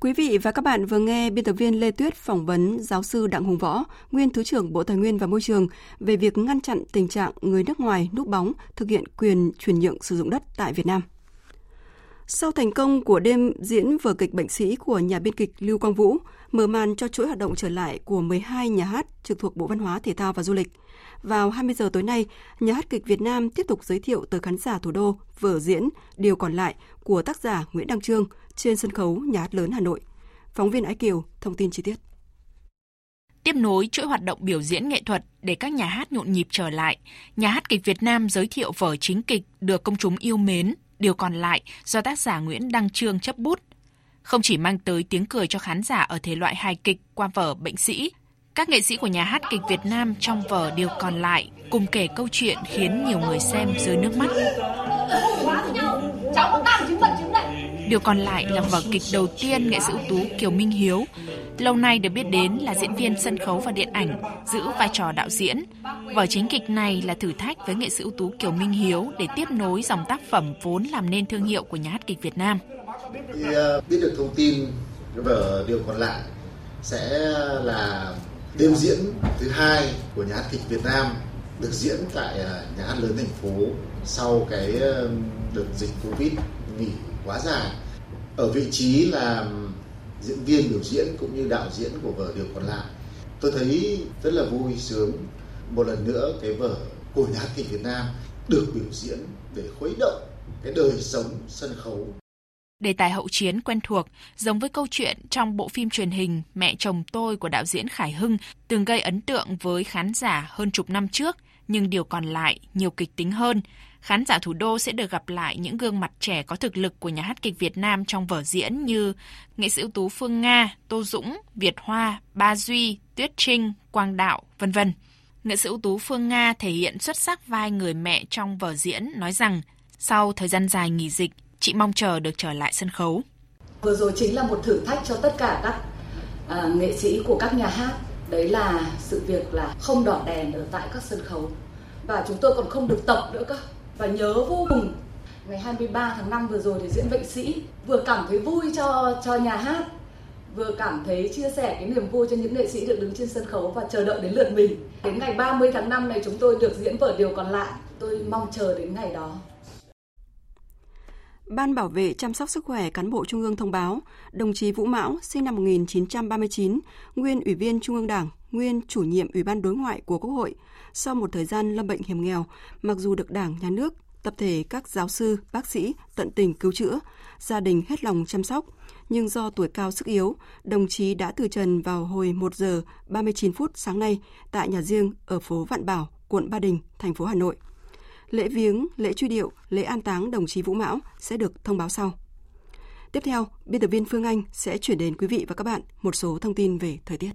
Quý vị và các bạn vừa nghe biên tập viên Lê Tuyết phỏng vấn giáo sư Đặng Hùng Võ, nguyên Thứ trưởng Bộ Tài nguyên và Môi trường về việc ngăn chặn tình trạng người nước ngoài núp bóng thực hiện quyền chuyển nhượng sử dụng đất tại Việt Nam. Sau thành công của đêm diễn vở kịch Bệnh sĩ của nhà biên kịch Lưu Quang Vũ, mở màn cho chuỗi hoạt động trở lại của 12 nhà hát trực thuộc Bộ Văn hóa, Thể thao và Du lịch. Vào 20 giờ tối nay, nhà hát kịch Việt Nam tiếp tục giới thiệu tới khán giả thủ đô vở diễn Điều còn lại của tác giả Nguyễn Đăng Trương trên sân khấu nhà hát lớn Hà Nội. Phóng viên Ái Kiều thông tin chi tiết. Tiếp nối chuỗi hoạt động biểu diễn nghệ thuật để các nhà hát nhộn nhịp trở lại, nhà hát kịch Việt Nam giới thiệu vở chính kịch được công chúng yêu mến, điều còn lại do tác giả Nguyễn Đăng Trương chấp bút. Không chỉ mang tới tiếng cười cho khán giả ở thể loại hài kịch qua vở Bệnh sĩ, các nghệ sĩ của nhà hát kịch Việt Nam trong vở Điều còn lại cùng kể câu chuyện khiến nhiều người xem rơi nước mắt. Điều còn lại là vở kịch đầu tiên nghệ sĩ ưu tú Kiều Minh Hiếu, lâu nay được biết đến là diễn viên sân khấu và điện ảnh, giữ vai trò đạo diễn. Vở chính kịch này là thử thách với nghệ sĩ ưu tú Kiều Minh Hiếu để tiếp nối dòng tác phẩm vốn làm nên thương hiệu của nhà hát kịch Việt Nam. Thì, uh, biết được thông tin vở Điều còn lại sẽ là đêm diễn thứ hai của nhà hát kịch Việt Nam được diễn tại ờ, nhà hát lớn thành phố sau cái ờ, đợt dịch Covid nghỉ quá dài. Ở vị trí là diễn viên biểu diễn cũng như đạo diễn của vở Điều còn lại. Tôi thấy rất là vui sướng một lần nữa cái vở của nhà kịch Việt Nam được biểu diễn để khuấy động cái đời sống sân khấu Đề tài hậu chiến quen thuộc, giống với câu chuyện trong bộ phim truyền hình Mẹ chồng tôi của đạo diễn Khải Hưng từng gây ấn tượng với khán giả hơn chục năm trước, nhưng điều còn lại nhiều kịch tính hơn. Khán giả thủ đô sẽ được gặp lại những gương mặt trẻ có thực lực của nhà hát kịch Việt Nam trong vở diễn như nghệ sĩ ưu tú Phương Nga, Tô Dũng, Việt Hoa, Ba Duy, Tuyết Trinh, Quang Đạo, vân vân. Nghệ sĩ ưu tú Phương Nga thể hiện xuất sắc vai người mẹ trong vở diễn, nói rằng sau thời gian dài nghỉ dịch, chị mong chờ được trở lại sân khấu. Vừa rồi chính là một thử thách cho tất cả các à, nghệ sĩ của các nhà hát. Đấy là sự việc là không đỏ đèn ở tại các sân khấu. Và chúng tôi còn không được tập nữa cơ. Và nhớ vô cùng ngày 23 tháng 5 vừa rồi thì diễn vệ sĩ vừa cảm thấy vui cho cho nhà hát vừa cảm thấy chia sẻ cái niềm vui cho những nghệ sĩ được đứng trên sân khấu và chờ đợi đến lượt mình. Đến ngày 30 tháng 5 này chúng tôi được diễn vở điều còn lại. Tôi mong chờ đến ngày đó. Ban Bảo vệ chăm sóc sức khỏe cán bộ Trung ương thông báo, đồng chí Vũ Mão, sinh năm 1939, nguyên Ủy viên Trung ương Đảng, nguyên chủ nhiệm Ủy ban đối ngoại của Quốc hội, sau một thời gian lâm bệnh hiểm nghèo, mặc dù được Đảng, Nhà nước, tập thể các giáo sư, bác sĩ tận tình cứu chữa, gia đình hết lòng chăm sóc, nhưng do tuổi cao sức yếu, đồng chí đã từ trần vào hồi 1 giờ 39 phút sáng nay tại nhà riêng ở phố Vạn Bảo, quận Ba Đình, thành phố Hà Nội – lễ viếng, lễ truy điệu, lễ an táng đồng chí Vũ Mão sẽ được thông báo sau. Tiếp theo, biên tập viên Phương Anh sẽ chuyển đến quý vị và các bạn một số thông tin về thời tiết.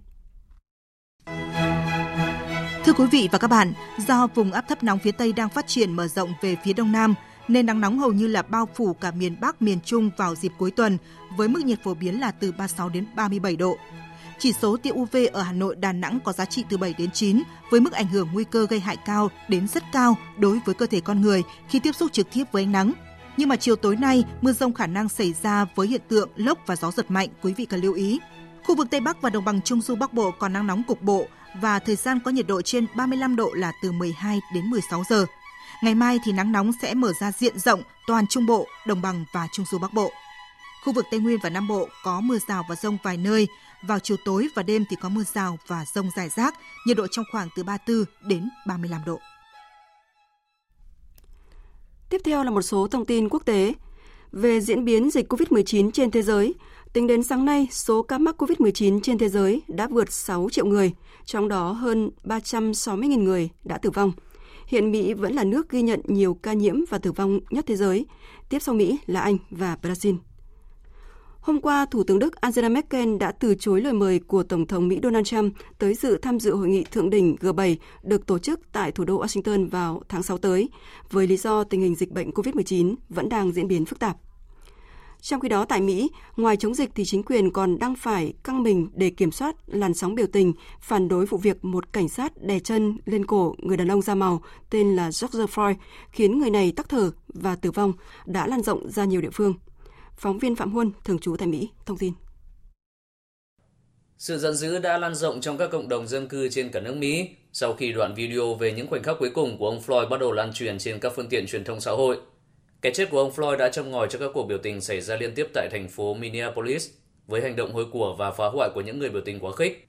Thưa quý vị và các bạn, do vùng áp thấp nóng phía Tây đang phát triển mở rộng về phía Đông Nam, nên nắng nóng hầu như là bao phủ cả miền Bắc, miền Trung vào dịp cuối tuần, với mức nhiệt phổ biến là từ 36 đến 37 độ. Chỉ số tia UV ở Hà Nội, Đà Nẵng có giá trị từ 7 đến 9 với mức ảnh hưởng nguy cơ gây hại cao đến rất cao đối với cơ thể con người khi tiếp xúc trực tiếp với ánh nắng. Nhưng mà chiều tối nay, mưa rông khả năng xảy ra với hiện tượng lốc và gió giật mạnh, quý vị cần lưu ý. Khu vực Tây Bắc và Đồng bằng Trung Du Bắc Bộ còn nắng nóng cục bộ và thời gian có nhiệt độ trên 35 độ là từ 12 đến 16 giờ. Ngày mai thì nắng nóng sẽ mở ra diện rộng toàn Trung Bộ, Đồng bằng và Trung Du Bắc Bộ. Khu vực Tây Nguyên và Nam Bộ có mưa rào và rông vài nơi Vào chiều tối và đêm thì có mưa rào và rông rải rác, nhiệt độ trong khoảng từ 34 đến 35 độ. Tiếp theo là một số thông tin quốc tế. Về diễn biến dịch COVID-19 trên thế giới, tính đến sáng nay, số ca mắc COVID-19 trên thế giới đã vượt 6 triệu người, trong đó hơn 360.000 người đã tử vong. Hiện Mỹ vẫn là nước ghi nhận nhiều ca nhiễm và tử vong nhất thế giới. Tiếp sau Mỹ là Anh và Brazil. Hôm qua, Thủ tướng Đức Angela Merkel đã từ chối lời mời của Tổng thống Mỹ Donald Trump tới dự tham dự hội nghị thượng đỉnh G7 được tổ chức tại thủ đô Washington vào tháng 6 tới, với lý do tình hình dịch bệnh COVID-19 vẫn đang diễn biến phức tạp. Trong khi đó tại Mỹ, ngoài chống dịch thì chính quyền còn đang phải căng mình để kiểm soát làn sóng biểu tình phản đối vụ việc một cảnh sát đè chân lên cổ người đàn ông da màu tên là George Floyd khiến người này tắc thở và tử vong đã lan rộng ra nhiều địa phương. Phóng viên Phạm Huân, thường trú tại Mỹ, thông tin. Sự giận dữ đã lan rộng trong các cộng đồng dân cư trên cả nước Mỹ sau khi đoạn video về những khoảnh khắc cuối cùng của ông Floyd bắt đầu lan truyền trên các phương tiện truyền thông xã hội. Cái chết của ông Floyd đã châm ngòi cho các cuộc biểu tình xảy ra liên tiếp tại thành phố Minneapolis với hành động hối của và phá hoại của những người biểu tình quá khích.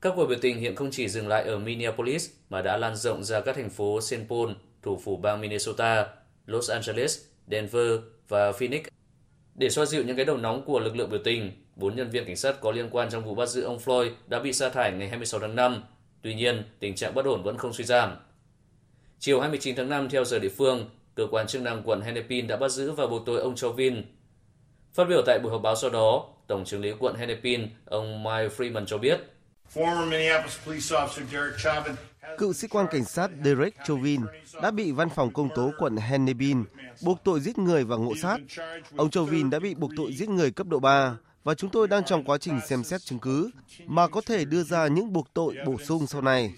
Các cuộc biểu tình hiện không chỉ dừng lại ở Minneapolis mà đã lan rộng ra các thành phố St. Paul, thủ phủ bang Minnesota, Los Angeles, Denver và Phoenix. Để xoa dịu những cái đầu nóng của lực lượng biểu tình, bốn nhân viên cảnh sát có liên quan trong vụ bắt giữ ông Floyd đã bị sa thải ngày 26 tháng 5. Tuy nhiên, tình trạng bất ổn vẫn không suy giảm. Chiều 29 tháng 5 theo giờ địa phương, cơ quan chức năng quận Hennepin đã bắt giữ và buộc tội ông Chauvin. Phát biểu tại buổi họp báo sau đó, Tổng trưởng lý quận Hennepin, ông Mike Freeman cho biết, Cựu sĩ quan cảnh sát Derek Chauvin đã bị văn phòng công tố quận Hennepin buộc tội giết người và ngộ sát. Ông Chauvin đã bị buộc tội giết người cấp độ 3 và chúng tôi đang trong quá trình xem xét chứng cứ mà có thể đưa ra những buộc tội bổ sung sau này.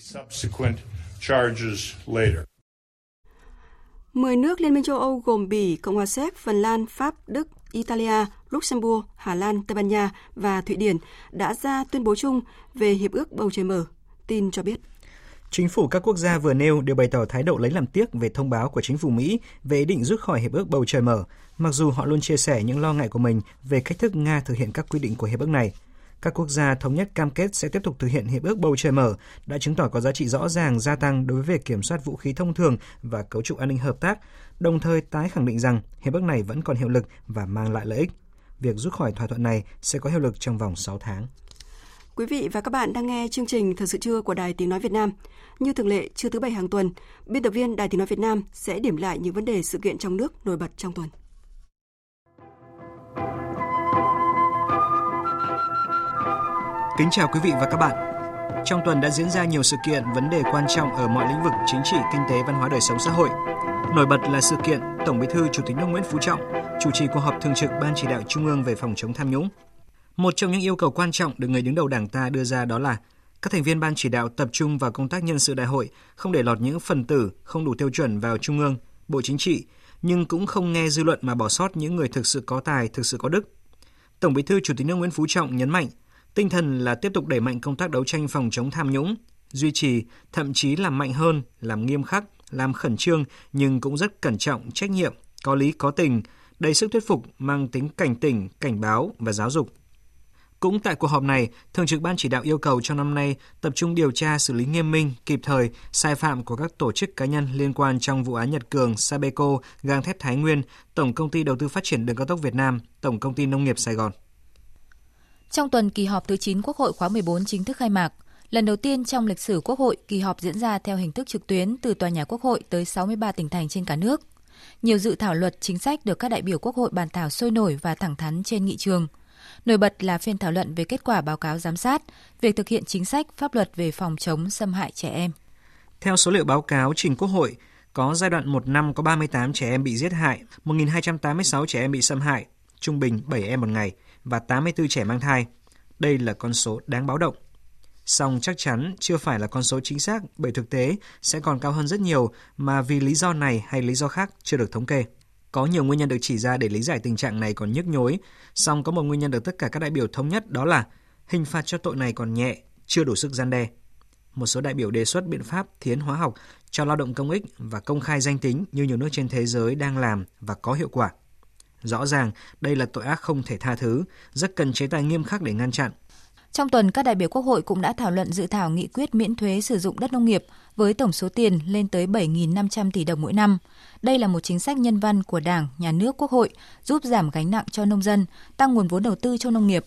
10 nước Liên minh châu Âu gồm Bỉ, Cộng hòa Séc, Phần Lan, Pháp, Đức, Italia, Luxembourg, Hà Lan, Tây Ban Nha và Thụy Điển đã ra tuyên bố chung về Hiệp ước Bầu Trời Mở. Tin cho biết. Chính phủ các quốc gia vừa nêu đều bày tỏ thái độ lấy làm tiếc về thông báo của chính phủ Mỹ về ý định rút khỏi Hiệp ước Bầu Trời Mở, mặc dù họ luôn chia sẻ những lo ngại của mình về cách thức Nga thực hiện các quy định của Hiệp ước này – các quốc gia thống nhất cam kết sẽ tiếp tục thực hiện hiệp ước bầu trời mở đã chứng tỏ có giá trị rõ ràng gia tăng đối với việc kiểm soát vũ khí thông thường và cấu trúc an ninh hợp tác, đồng thời tái khẳng định rằng hiệp ước này vẫn còn hiệu lực và mang lại lợi ích. Việc rút khỏi thỏa thuận này sẽ có hiệu lực trong vòng 6 tháng. Quý vị và các bạn đang nghe chương trình Thời sự trưa của Đài Tiếng Nói Việt Nam. Như thường lệ, trưa thứ Bảy hàng tuần, biên tập viên Đài Tiếng Nói Việt Nam sẽ điểm lại những vấn đề sự kiện trong nước nổi bật trong tuần. Kính chào quý vị và các bạn. Trong tuần đã diễn ra nhiều sự kiện, vấn đề quan trọng ở mọi lĩnh vực chính trị, kinh tế, văn hóa đời sống xã hội. Nổi bật là sự kiện Tổng Bí thư Chủ tịch nước Nguyễn Phú Trọng chủ trì cuộc họp thường trực Ban chỉ đạo Trung ương về phòng chống tham nhũng. Một trong những yêu cầu quan trọng được người đứng đầu Đảng ta đưa ra đó là các thành viên ban chỉ đạo tập trung vào công tác nhân sự đại hội, không để lọt những phần tử không đủ tiêu chuẩn vào Trung ương, Bộ Chính trị, nhưng cũng không nghe dư luận mà bỏ sót những người thực sự có tài, thực sự có đức. Tổng Bí thư Chủ tịch nước Nguyễn Phú Trọng nhấn mạnh Tinh thần là tiếp tục đẩy mạnh công tác đấu tranh phòng chống tham nhũng, duy trì, thậm chí làm mạnh hơn, làm nghiêm khắc, làm khẩn trương nhưng cũng rất cẩn trọng, trách nhiệm, có lý có tình, đầy sức thuyết phục, mang tính cảnh tỉnh, cảnh báo và giáo dục. Cũng tại cuộc họp này, Thường trực Ban chỉ đạo yêu cầu trong năm nay tập trung điều tra xử lý nghiêm minh, kịp thời sai phạm của các tổ chức cá nhân liên quan trong vụ án Nhật Cường, Sabeco, gang thép Thái Nguyên, Tổng Công ty Đầu tư Phát triển Đường cao tốc Việt Nam, Tổng Công ty Nông nghiệp Sài Gòn. Trong tuần kỳ họp thứ 9 Quốc hội khóa 14 chính thức khai mạc, lần đầu tiên trong lịch sử Quốc hội kỳ họp diễn ra theo hình thức trực tuyến từ tòa nhà Quốc hội tới 63 tỉnh thành trên cả nước. Nhiều dự thảo luật chính sách được các đại biểu Quốc hội bàn thảo sôi nổi và thẳng thắn trên nghị trường. Nổi bật là phiên thảo luận về kết quả báo cáo giám sát, việc thực hiện chính sách pháp luật về phòng chống xâm hại trẻ em. Theo số liệu báo cáo trình Quốc hội, có giai đoạn một năm có 38 trẻ em bị giết hại, 1.286 trẻ em bị xâm hại, trung bình 7 em một ngày – và 84 trẻ mang thai. Đây là con số đáng báo động. Song chắc chắn chưa phải là con số chính xác bởi thực tế sẽ còn cao hơn rất nhiều mà vì lý do này hay lý do khác chưa được thống kê. Có nhiều nguyên nhân được chỉ ra để lý giải tình trạng này còn nhức nhối, song có một nguyên nhân được tất cả các đại biểu thống nhất đó là hình phạt cho tội này còn nhẹ, chưa đủ sức gian đe. Một số đại biểu đề xuất biện pháp thiến hóa học cho lao động công ích và công khai danh tính như nhiều nước trên thế giới đang làm và có hiệu quả. Rõ ràng, đây là tội ác không thể tha thứ, rất cần chế tài nghiêm khắc để ngăn chặn. Trong tuần, các đại biểu Quốc hội cũng đã thảo luận dự thảo nghị quyết miễn thuế sử dụng đất nông nghiệp với tổng số tiền lên tới 7.500 tỷ đồng mỗi năm. Đây là một chính sách nhân văn của Đảng, Nhà nước, Quốc hội, giúp giảm gánh nặng cho nông dân, tăng nguồn vốn đầu tư cho nông nghiệp.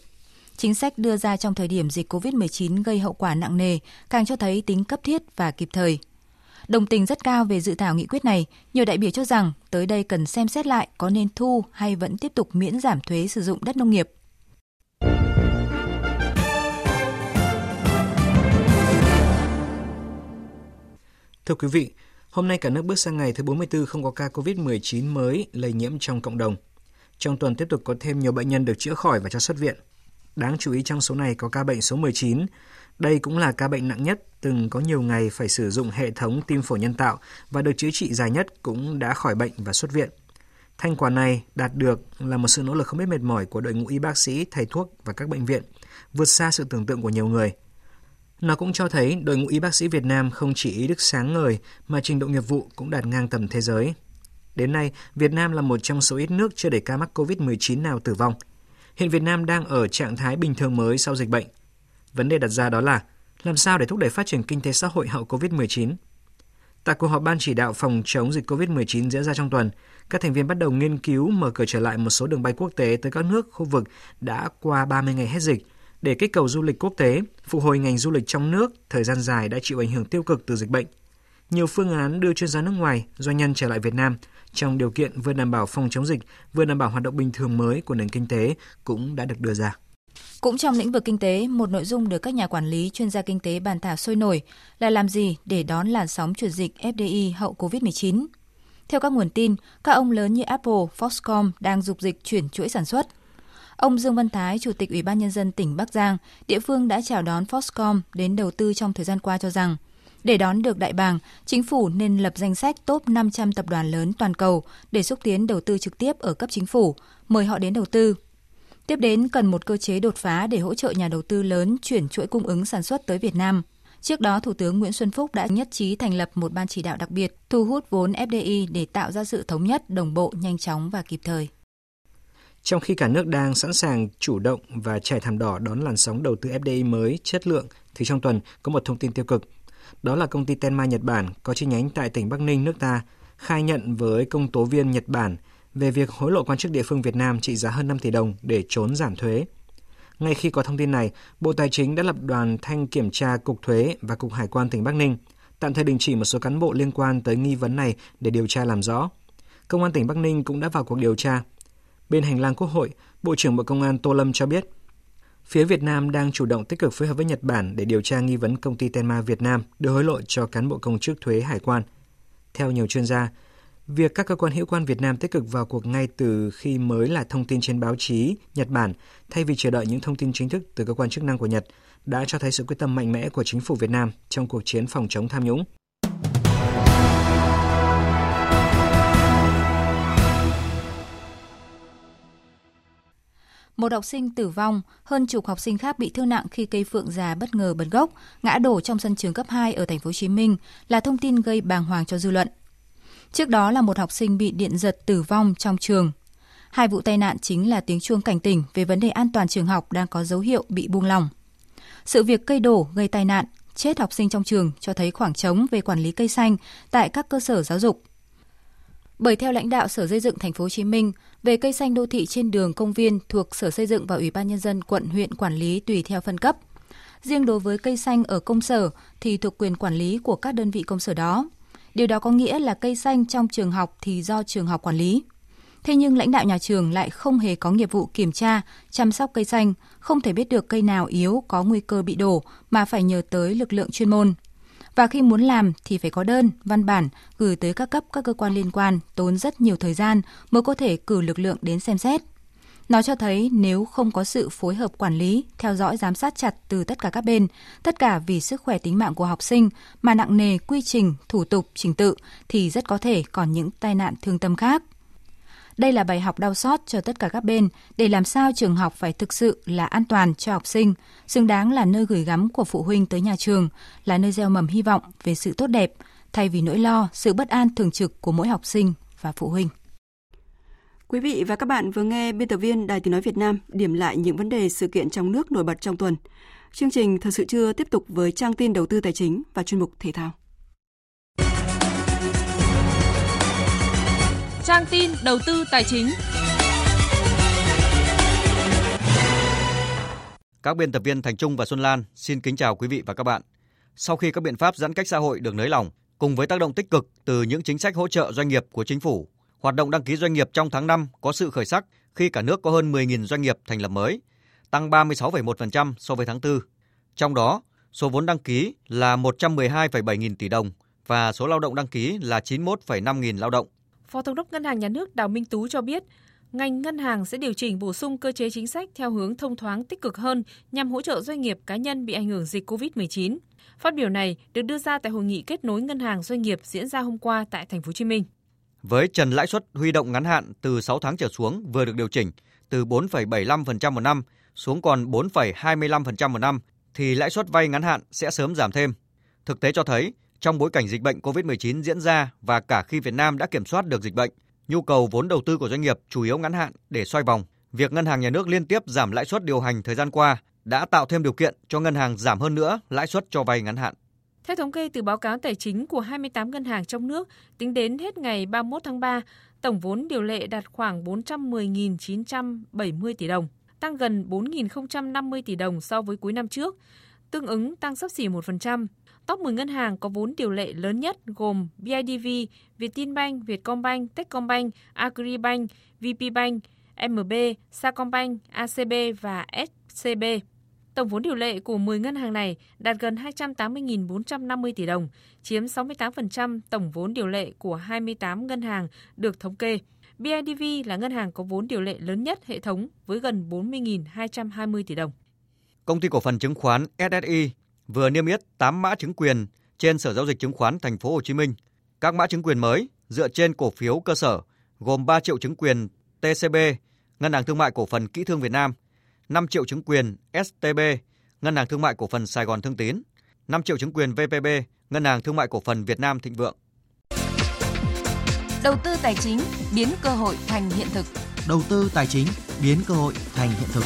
Chính sách đưa ra trong thời điểm dịch COVID-19 gây hậu quả nặng nề, càng cho thấy tính cấp thiết và kịp thời. Đồng tình rất cao về dự thảo nghị quyết này, nhiều đại biểu cho rằng tới đây cần xem xét lại có nên thu hay vẫn tiếp tục miễn giảm thuế sử dụng đất nông nghiệp. Thưa quý vị, hôm nay cả nước bước sang ngày thứ 44 không có ca COVID-19 mới lây nhiễm trong cộng đồng. Trong tuần tiếp tục có thêm nhiều bệnh nhân được chữa khỏi và cho xuất viện. Đáng chú ý trong số này có ca bệnh số 19. Đây cũng là ca bệnh nặng nhất, từng có nhiều ngày phải sử dụng hệ thống tim phổi nhân tạo và được chữa trị dài nhất cũng đã khỏi bệnh và xuất viện. Thành quả này đạt được là một sự nỗ lực không biết mệt mỏi của đội ngũ y bác sĩ, thầy thuốc và các bệnh viện, vượt xa sự tưởng tượng của nhiều người – nó cũng cho thấy đội ngũ y bác sĩ Việt Nam không chỉ ý đức sáng ngời mà trình độ nghiệp vụ cũng đạt ngang tầm thế giới. Đến nay, Việt Nam là một trong số ít nước chưa để ca mắc COVID-19 nào tử vong. Hiện Việt Nam đang ở trạng thái bình thường mới sau dịch bệnh. Vấn đề đặt ra đó là làm sao để thúc đẩy phát triển kinh tế xã hội hậu COVID-19. Tại cuộc họp ban chỉ đạo phòng chống dịch COVID-19 diễn ra trong tuần, các thành viên bắt đầu nghiên cứu mở cửa trở lại một số đường bay quốc tế tới các nước khu vực đã qua 30 ngày hết dịch – để kích cầu du lịch quốc tế, phục hồi ngành du lịch trong nước thời gian dài đã chịu ảnh hưởng tiêu cực từ dịch bệnh. Nhiều phương án đưa chuyên gia nước ngoài, doanh nhân trở lại Việt Nam trong điều kiện vừa đảm bảo phòng chống dịch, vừa đảm bảo hoạt động bình thường mới của nền kinh tế cũng đã được đưa ra. Cũng trong lĩnh vực kinh tế, một nội dung được các nhà quản lý, chuyên gia kinh tế bàn thảo sôi nổi là làm gì để đón làn sóng chuyển dịch FDI hậu COVID-19. Theo các nguồn tin, các ông lớn như Apple, Foxconn đang dục dịch chuyển chuỗi sản xuất – Ông Dương Văn Thái, Chủ tịch Ủy ban Nhân dân tỉnh Bắc Giang, địa phương đã chào đón Foxcom đến đầu tư trong thời gian qua cho rằng, để đón được đại bàng, chính phủ nên lập danh sách top 500 tập đoàn lớn toàn cầu để xúc tiến đầu tư trực tiếp ở cấp chính phủ, mời họ đến đầu tư. Tiếp đến cần một cơ chế đột phá để hỗ trợ nhà đầu tư lớn chuyển chuỗi cung ứng sản xuất tới Việt Nam. Trước đó, Thủ tướng Nguyễn Xuân Phúc đã nhất trí thành lập một ban chỉ đạo đặc biệt thu hút vốn FDI để tạo ra sự thống nhất, đồng bộ, nhanh chóng và kịp thời. Trong khi cả nước đang sẵn sàng chủ động và trải thảm đỏ đón làn sóng đầu tư FDI mới chất lượng, thì trong tuần có một thông tin tiêu cực. Đó là công ty Tenma Nhật Bản có chi nhánh tại tỉnh Bắc Ninh nước ta khai nhận với công tố viên Nhật Bản về việc hối lộ quan chức địa phương Việt Nam trị giá hơn 5 tỷ đồng để trốn giảm thuế. Ngay khi có thông tin này, Bộ Tài chính đã lập đoàn thanh kiểm tra Cục Thuế và Cục Hải quan tỉnh Bắc Ninh, tạm thời đình chỉ một số cán bộ liên quan tới nghi vấn này để điều tra làm rõ. Công an tỉnh Bắc Ninh cũng đã vào cuộc điều tra Bên hành lang Quốc hội, Bộ trưởng Bộ Công an Tô Lâm cho biết, phía Việt Nam đang chủ động tích cực phối hợp với Nhật Bản để điều tra nghi vấn công ty Tenma Việt Nam đưa hối lộ cho cán bộ công chức thuế hải quan. Theo nhiều chuyên gia, việc các cơ quan hữu quan Việt Nam tích cực vào cuộc ngay từ khi mới là thông tin trên báo chí Nhật Bản thay vì chờ đợi những thông tin chính thức từ cơ quan chức năng của Nhật đã cho thấy sự quyết tâm mạnh mẽ của chính phủ Việt Nam trong cuộc chiến phòng chống tham nhũng. một học sinh tử vong, hơn chục học sinh khác bị thương nặng khi cây phượng già bất ngờ bật gốc, ngã đổ trong sân trường cấp 2 ở thành phố Hồ Chí Minh là thông tin gây bàng hoàng cho dư luận. Trước đó là một học sinh bị điện giật tử vong trong trường. Hai vụ tai nạn chính là tiếng chuông cảnh tỉnh về vấn đề an toàn trường học đang có dấu hiệu bị buông lỏng. Sự việc cây đổ gây tai nạn, chết học sinh trong trường cho thấy khoảng trống về quản lý cây xanh tại các cơ sở giáo dục. Bởi theo lãnh đạo Sở Xây dựng Thành phố Hồ Chí Minh, về cây xanh đô thị trên đường công viên thuộc Sở Xây dựng và Ủy ban nhân dân quận huyện quản lý tùy theo phân cấp. Riêng đối với cây xanh ở công sở thì thuộc quyền quản lý của các đơn vị công sở đó. Điều đó có nghĩa là cây xanh trong trường học thì do trường học quản lý. Thế nhưng lãnh đạo nhà trường lại không hề có nghiệp vụ kiểm tra, chăm sóc cây xanh, không thể biết được cây nào yếu có nguy cơ bị đổ mà phải nhờ tới lực lượng chuyên môn. Và khi muốn làm thì phải có đơn, văn bản gửi tới các cấp các cơ quan liên quan, tốn rất nhiều thời gian mới có thể cử lực lượng đến xem xét. Nó cho thấy nếu không có sự phối hợp quản lý, theo dõi giám sát chặt từ tất cả các bên, tất cả vì sức khỏe tính mạng của học sinh mà nặng nề quy trình, thủ tục, trình tự thì rất có thể còn những tai nạn thương tâm khác. Đây là bài học đau xót cho tất cả các bên để làm sao trường học phải thực sự là an toàn cho học sinh, xứng đáng là nơi gửi gắm của phụ huynh tới nhà trường, là nơi gieo mầm hy vọng về sự tốt đẹp, thay vì nỗi lo, sự bất an thường trực của mỗi học sinh và phụ huynh. Quý vị và các bạn vừa nghe biên tập viên Đài Tiếng Nói Việt Nam điểm lại những vấn đề sự kiện trong nước nổi bật trong tuần. Chương trình Thật sự chưa tiếp tục với trang tin đầu tư tài chính và chuyên mục thể thao. Trang tin đầu tư tài chính. Các biên tập viên Thành Trung và Xuân Lan xin kính chào quý vị và các bạn. Sau khi các biện pháp giãn cách xã hội được nới lỏng, cùng với tác động tích cực từ những chính sách hỗ trợ doanh nghiệp của chính phủ, hoạt động đăng ký doanh nghiệp trong tháng 5 có sự khởi sắc khi cả nước có hơn 10.000 doanh nghiệp thành lập mới, tăng 36,1% so với tháng 4. Trong đó, số vốn đăng ký là 112,7 nghìn tỷ đồng và số lao động đăng ký là 91,5 nghìn lao động. Phó Thống đốc Ngân hàng Nhà nước Đào Minh Tú cho biết, ngành ngân hàng sẽ điều chỉnh bổ sung cơ chế chính sách theo hướng thông thoáng tích cực hơn nhằm hỗ trợ doanh nghiệp cá nhân bị ảnh hưởng dịch COVID-19. Phát biểu này được đưa ra tại hội nghị kết nối ngân hàng doanh nghiệp diễn ra hôm qua tại thành phố Hồ Chí Minh. Với trần lãi suất huy động ngắn hạn từ 6 tháng trở xuống vừa được điều chỉnh từ 4,75% một năm xuống còn 4,25% một năm thì lãi suất vay ngắn hạn sẽ sớm giảm thêm. Thực tế cho thấy, trong bối cảnh dịch bệnh COVID-19 diễn ra và cả khi Việt Nam đã kiểm soát được dịch bệnh, nhu cầu vốn đầu tư của doanh nghiệp chủ yếu ngắn hạn để xoay vòng. Việc ngân hàng nhà nước liên tiếp giảm lãi suất điều hành thời gian qua đã tạo thêm điều kiện cho ngân hàng giảm hơn nữa lãi suất cho vay ngắn hạn. Theo thống kê từ báo cáo tài chính của 28 ngân hàng trong nước, tính đến hết ngày 31 tháng 3, tổng vốn điều lệ đạt khoảng 410.970 tỷ đồng, tăng gần 4.050 tỷ đồng so với cuối năm trước, tương ứng tăng sấp xỉ 1%. Top 10 ngân hàng có vốn điều lệ lớn nhất gồm BIDV, Vietinbank, Vietcombank, Techcombank, Agribank, VPBank, MB, Sacombank, ACB và SCB. Tổng vốn điều lệ của 10 ngân hàng này đạt gần 280.450 tỷ đồng, chiếm 68% tổng vốn điều lệ của 28 ngân hàng được thống kê. BIDV là ngân hàng có vốn điều lệ lớn nhất hệ thống với gần 40.220 tỷ đồng. Công ty cổ phần chứng khoán SSI vừa niêm yết 8 mã chứng quyền trên Sở giao dịch chứng khoán Thành phố Hồ Chí Minh. Các mã chứng quyền mới dựa trên cổ phiếu cơ sở gồm 3 triệu chứng quyền TCB, Ngân hàng Thương mại Cổ phần Kỹ thương Việt Nam, 5 triệu chứng quyền STB, Ngân hàng Thương mại Cổ phần Sài Gòn Thương Tín, 5 triệu chứng quyền VPB, Ngân hàng Thương mại Cổ phần Việt Nam Thịnh Vượng. Đầu tư tài chính biến cơ hội thành hiện thực. Đầu tư tài chính biến cơ hội thành hiện thực.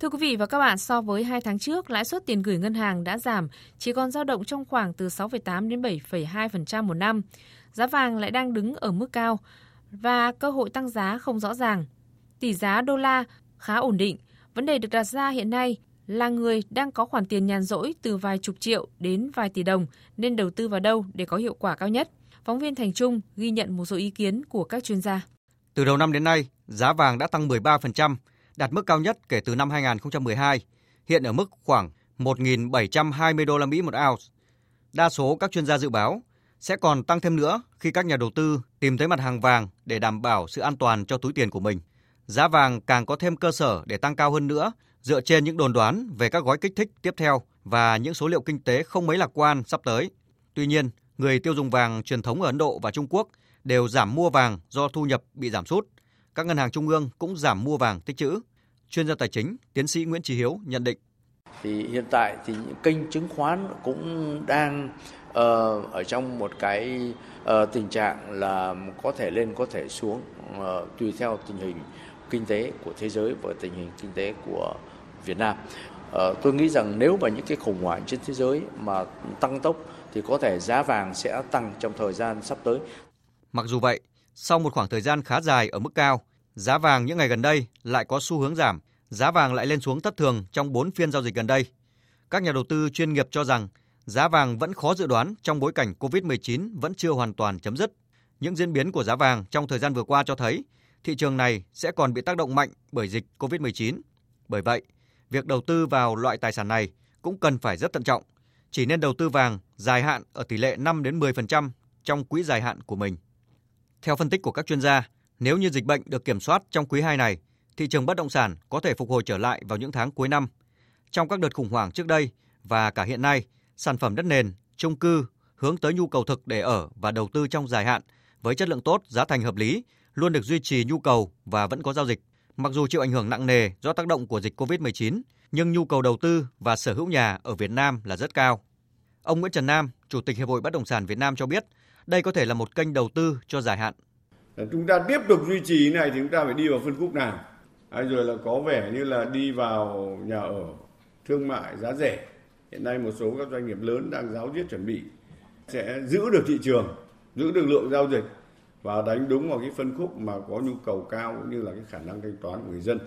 Thưa quý vị và các bạn, so với 2 tháng trước, lãi suất tiền gửi ngân hàng đã giảm, chỉ còn dao động trong khoảng từ 6,8 đến 7,2% một năm. Giá vàng lại đang đứng ở mức cao và cơ hội tăng giá không rõ ràng. Tỷ giá đô la khá ổn định. Vấn đề được đặt ra hiện nay là người đang có khoản tiền nhàn rỗi từ vài chục triệu đến vài tỷ đồng nên đầu tư vào đâu để có hiệu quả cao nhất. Phóng viên Thành Trung ghi nhận một số ý kiến của các chuyên gia. Từ đầu năm đến nay, giá vàng đã tăng 13%, đạt mức cao nhất kể từ năm 2012, hiện ở mức khoảng 1.720 đô la Mỹ một ounce. Đa số các chuyên gia dự báo sẽ còn tăng thêm nữa khi các nhà đầu tư tìm thấy mặt hàng vàng để đảm bảo sự an toàn cho túi tiền của mình. Giá vàng càng có thêm cơ sở để tăng cao hơn nữa dựa trên những đồn đoán về các gói kích thích tiếp theo và những số liệu kinh tế không mấy lạc quan sắp tới. Tuy nhiên, người tiêu dùng vàng truyền thống ở Ấn Độ và Trung Quốc đều giảm mua vàng do thu nhập bị giảm sút. Các ngân hàng trung ương cũng giảm mua vàng tích trữ. Chuyên gia tài chính, tiến sĩ Nguyễn Trí Hiếu nhận định. Thì hiện tại thì những kênh chứng khoán cũng đang uh, ở trong một cái uh, tình trạng là có thể lên có thể xuống uh, tùy theo tình hình kinh tế của thế giới và tình hình kinh tế của Việt Nam. Ờ, tôi nghĩ rằng nếu mà những cái khủng hoảng trên thế giới mà tăng tốc thì có thể giá vàng sẽ tăng trong thời gian sắp tới. Mặc dù vậy, sau một khoảng thời gian khá dài ở mức cao, giá vàng những ngày gần đây lại có xu hướng giảm, giá vàng lại lên xuống thất thường trong 4 phiên giao dịch gần đây. Các nhà đầu tư chuyên nghiệp cho rằng giá vàng vẫn khó dự đoán trong bối cảnh COVID-19 vẫn chưa hoàn toàn chấm dứt. Những diễn biến của giá vàng trong thời gian vừa qua cho thấy thị trường này sẽ còn bị tác động mạnh bởi dịch COVID-19. Bởi vậy, việc đầu tư vào loại tài sản này cũng cần phải rất thận trọng, chỉ nên đầu tư vàng dài hạn ở tỷ lệ 5 đến 10% trong quỹ dài hạn của mình. Theo phân tích của các chuyên gia, nếu như dịch bệnh được kiểm soát trong quý 2 này, thị trường bất động sản có thể phục hồi trở lại vào những tháng cuối năm. Trong các đợt khủng hoảng trước đây và cả hiện nay, sản phẩm đất nền, chung cư hướng tới nhu cầu thực để ở và đầu tư trong dài hạn với chất lượng tốt, giá thành hợp lý luôn được duy trì nhu cầu và vẫn có giao dịch. Mặc dù chịu ảnh hưởng nặng nề do tác động của dịch COVID-19, nhưng nhu cầu đầu tư và sở hữu nhà ở Việt Nam là rất cao. Ông Nguyễn Trần Nam, Chủ tịch Hiệp hội Bất động sản Việt Nam cho biết, đây có thể là một kênh đầu tư cho dài hạn. À, chúng ta tiếp tục duy trì này thì chúng ta phải đi vào phân khúc nào? hay rồi là có vẻ như là đi vào nhà ở thương mại giá rẻ hiện nay một số các doanh nghiệp lớn đang giáo diết chuẩn bị sẽ giữ được thị trường giữ được lượng giao dịch và đánh đúng vào cái phân khúc mà có nhu cầu cao cũng như là cái khả năng thanh toán của người dân.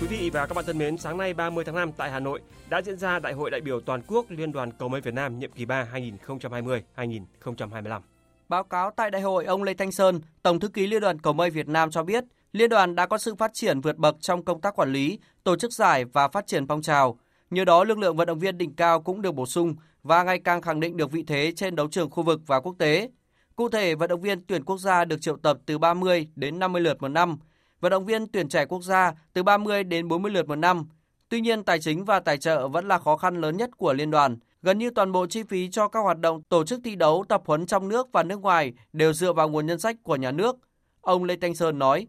Quý vị và các bạn thân mến, sáng nay 30 tháng 5 tại Hà Nội đã diễn ra Đại hội đại biểu toàn quốc Liên đoàn Cầu mây Việt Nam nhiệm kỳ 3 2020-2025. Báo cáo tại đại hội, ông Lê Thanh Sơn, Tổng thư ký Liên đoàn Cầu mây Việt Nam cho biết, Liên đoàn đã có sự phát triển vượt bậc trong công tác quản lý, tổ chức giải và phát triển phong trào. Nhờ đó, lực lượng vận động viên đỉnh cao cũng được bổ sung và ngày càng khẳng định được vị thế trên đấu trường khu vực và quốc tế. Cụ thể, vận động viên tuyển quốc gia được triệu tập từ 30 đến 50 lượt một năm, vận động viên tuyển trẻ quốc gia từ 30 đến 40 lượt một năm. Tuy nhiên, tài chính và tài trợ vẫn là khó khăn lớn nhất của liên đoàn. Gần như toàn bộ chi phí cho các hoạt động tổ chức thi đấu, tập huấn trong nước và nước ngoài đều dựa vào nguồn ngân sách của nhà nước. Ông Lê Thanh Sơn nói.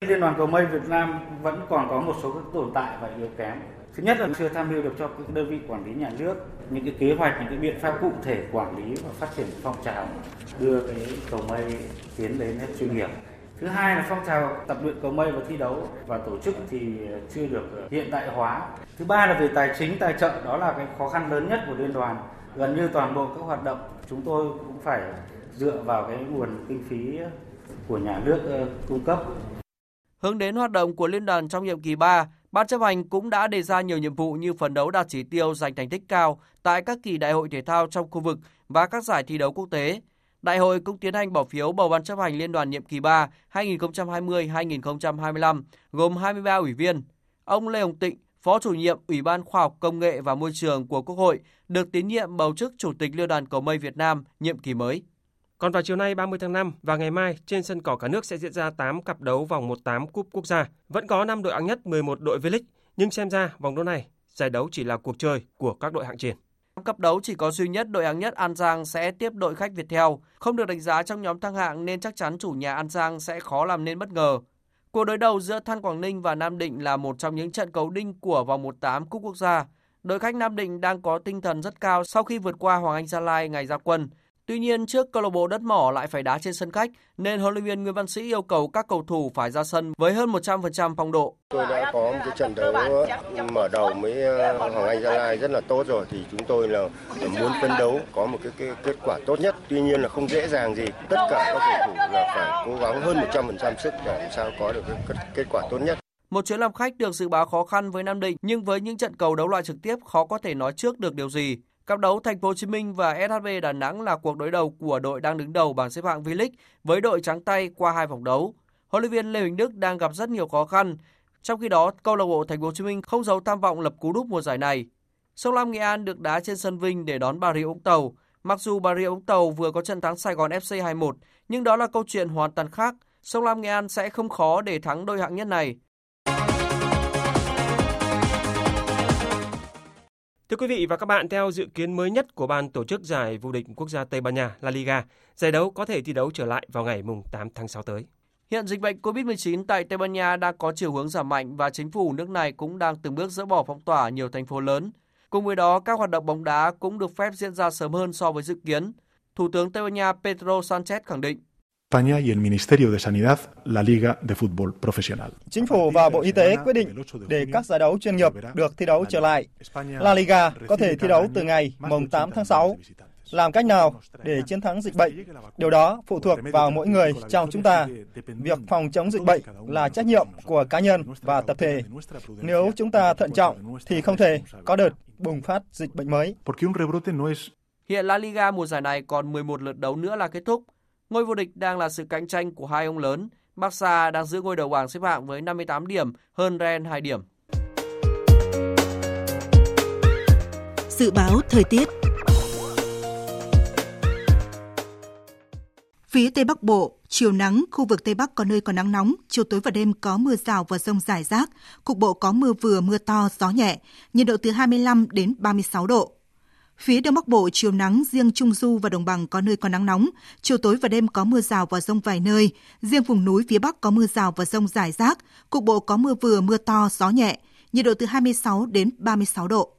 Liên đoàn cầu mây Việt Nam vẫn còn có một số các tồn tại và yếu kém. Thứ nhất là chưa tham mưu được cho các đơn vị quản lý nhà nước những cái kế hoạch, những cái biện pháp cụ thể quản lý và phát triển phong trào đưa cái cầu mây tiến đến hết chuyên nghiệp. Thứ hai là phong trào tập luyện cầu mây và thi đấu và tổ chức thì chưa được hiện đại hóa. Thứ ba là về tài chính tài trợ đó là cái khó khăn lớn nhất của liên đoàn. Gần như toàn bộ các hoạt động chúng tôi cũng phải dựa vào cái nguồn kinh phí của nhà nước ờ, cung cấp. Hướng đến hoạt động của liên đoàn trong nhiệm kỳ 3, Ban chấp hành cũng đã đề ra nhiều nhiệm vụ như phấn đấu đạt chỉ tiêu giành thành tích cao tại các kỳ đại hội thể thao trong khu vực và các giải thi đấu quốc tế. Đại hội cũng tiến hành bỏ phiếu bầu ban chấp hành liên đoàn nhiệm kỳ 3 2020-2025 gồm 23 ủy viên. Ông Lê Hồng Tịnh, Phó chủ nhiệm Ủy ban Khoa học Công nghệ và Môi trường của Quốc hội, được tín nhiệm bầu chức Chủ tịch Liên đoàn Cầu mây Việt Nam nhiệm kỳ mới. Còn vào chiều nay 30 tháng 5 và ngày mai trên sân cỏ cả nước sẽ diễn ra 8 cặp đấu vòng 1/8 cúp quốc gia. Vẫn có 5 đội hạng nhất, 11 đội V-League, nhưng xem ra vòng đấu này giải đấu chỉ là cuộc chơi của các đội hạng trên. Cặp đấu chỉ có duy nhất đội hạng nhất An Giang sẽ tiếp đội khách Viettel, không được đánh giá trong nhóm thăng hạng nên chắc chắn chủ nhà An Giang sẽ khó làm nên bất ngờ. Cuộc đối đầu giữa Than Quảng Ninh và Nam Định là một trong những trận cấu đinh của vòng 1/8 cúp quốc gia. Đội khách Nam Định đang có tinh thần rất cao sau khi vượt qua Hoàng Anh Gia Lai ngày ra quân. Tuy nhiên, trước câu lạc bộ đất mỏ lại phải đá trên sân khách, nên huấn luyện viên Nguyễn Văn Sĩ yêu cầu các cầu thủ phải ra sân với hơn 100% phong độ. Tôi đã có một cái trận đấu mở đầu với ờ, Hoàng Anh Gia Lai rất là tốt rồi thì chúng tôi là muốn phấn đấu có một cái, cái kết quả tốt nhất. Tuy nhiên là không dễ dàng gì. Tất cả các cầu thủ là phải cố gắng hơn 100% sức để làm sao có được cái kết quả tốt nhất. Một chuyến làm khách được dự báo khó khăn với Nam Định, nhưng với những trận cầu đấu loại trực tiếp khó có thể nói trước được điều gì. Cặp đấu Thành phố Hồ Chí Minh và SHB Đà Nẵng là cuộc đối đầu của đội đang đứng đầu bảng xếp hạng V-League với đội trắng tay qua hai vòng đấu. Huấn luyện viên Lê Huỳnh Đức đang gặp rất nhiều khó khăn. Trong khi đó, câu lạc bộ Thành phố Hồ Chí Minh không giấu tham vọng lập cú đúp mùa giải này. Sông Lam Nghệ An được đá trên sân Vinh để đón Bà Rịa Vũng Tàu. Mặc dù Bà Rịa Vũng Tàu vừa có trận thắng Sài Gòn FC 2-1, nhưng đó là câu chuyện hoàn toàn khác. Sông Lam Nghệ An sẽ không khó để thắng đôi hạng nhất này. Thưa quý vị và các bạn, theo dự kiến mới nhất của ban tổ chức giải vô địch quốc gia Tây Ban Nha La Liga, giải đấu có thể thi đấu trở lại vào ngày mùng 8 tháng 6 tới. Hiện dịch bệnh COVID-19 tại Tây Ban Nha đang có chiều hướng giảm mạnh và chính phủ nước này cũng đang từng bước dỡ bỏ phong tỏa nhiều thành phố lớn. Cùng với đó, các hoạt động bóng đá cũng được phép diễn ra sớm hơn so với dự kiến. Thủ tướng Tây Ban Nha Pedro Sanchez khẳng định España y el Ministerio de Sanidad la Liga de Fútbol Profesional. Chính phủ và Bộ Y tế quyết định để các giải đấu chuyên nghiệp được thi đấu trở lại. La Liga có thể thi đấu từ ngày mùng 8 tháng 6. Làm cách nào để chiến thắng dịch bệnh? Điều đó phụ thuộc vào mỗi người trong chúng ta. Việc phòng chống dịch bệnh là trách nhiệm của cá nhân và tập thể. Nếu chúng ta thận trọng thì không thể có đợt bùng phát dịch bệnh mới. Hiện La Liga mùa giải này còn 11 lượt đấu nữa là kết thúc. Ngôi vô địch đang là sự cạnh tranh của hai ông lớn. Barca đang giữ ngôi đầu bảng xếp hạng với 58 điểm, hơn Real 2 điểm. Dự báo thời tiết Phía Tây Bắc Bộ, chiều nắng, khu vực Tây Bắc có nơi có nắng nóng, chiều tối và đêm có mưa rào và rông rải rác, cục bộ có mưa vừa mưa to, gió nhẹ, nhiệt độ từ 25 đến 36 độ. Phía Đông Bắc Bộ chiều nắng, riêng Trung Du và Đồng Bằng có nơi có nắng nóng. Chiều tối và đêm có mưa rào và rông vài nơi. Riêng vùng núi phía Bắc có mưa rào và rông rải rác. Cục bộ có mưa vừa, mưa to, gió nhẹ. Nhiệt độ từ 26 đến 36 độ.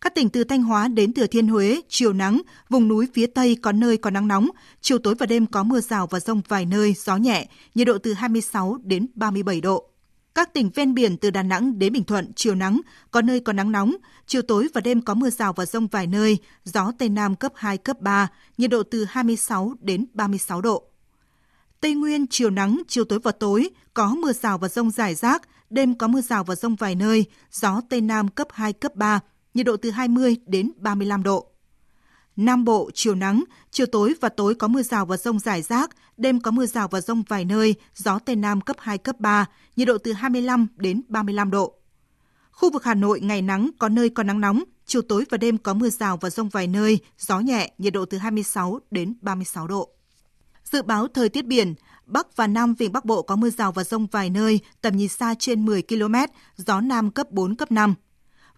Các tỉnh từ Thanh Hóa đến Thừa Thiên Huế, chiều nắng, vùng núi phía Tây có nơi có nắng nóng, chiều tối và đêm có mưa rào và rông vài nơi, gió nhẹ, nhiệt độ từ 26 đến 37 độ. Các tỉnh ven biển từ Đà Nẵng đến Bình Thuận, chiều nắng, có nơi có nắng nóng, chiều tối và đêm có mưa rào và rông vài nơi, gió Tây Nam cấp 2, cấp 3, nhiệt độ từ 26 đến 36 độ. Tây Nguyên chiều nắng, chiều tối và tối có mưa rào và rông rải rác, đêm có mưa rào và rông vài nơi, gió Tây Nam cấp 2, cấp 3, nhiệt độ từ 20 đến 35 độ. Nam Bộ chiều nắng, chiều tối và tối có mưa rào và rông rải rác, đêm có mưa rào và rông vài nơi, gió Tây Nam cấp 2, cấp 3, nhiệt độ từ 25 đến 35 độ. Khu vực Hà Nội ngày nắng, có nơi có nắng nóng, chiều tối và đêm có mưa rào và rông vài nơi, gió nhẹ, nhiệt độ từ 26 đến 36 độ. Dự báo thời tiết biển, Bắc và Nam Vịnh Bắc Bộ có mưa rào và rông vài nơi, tầm nhìn xa trên 10 km, gió Nam cấp 4, cấp 5.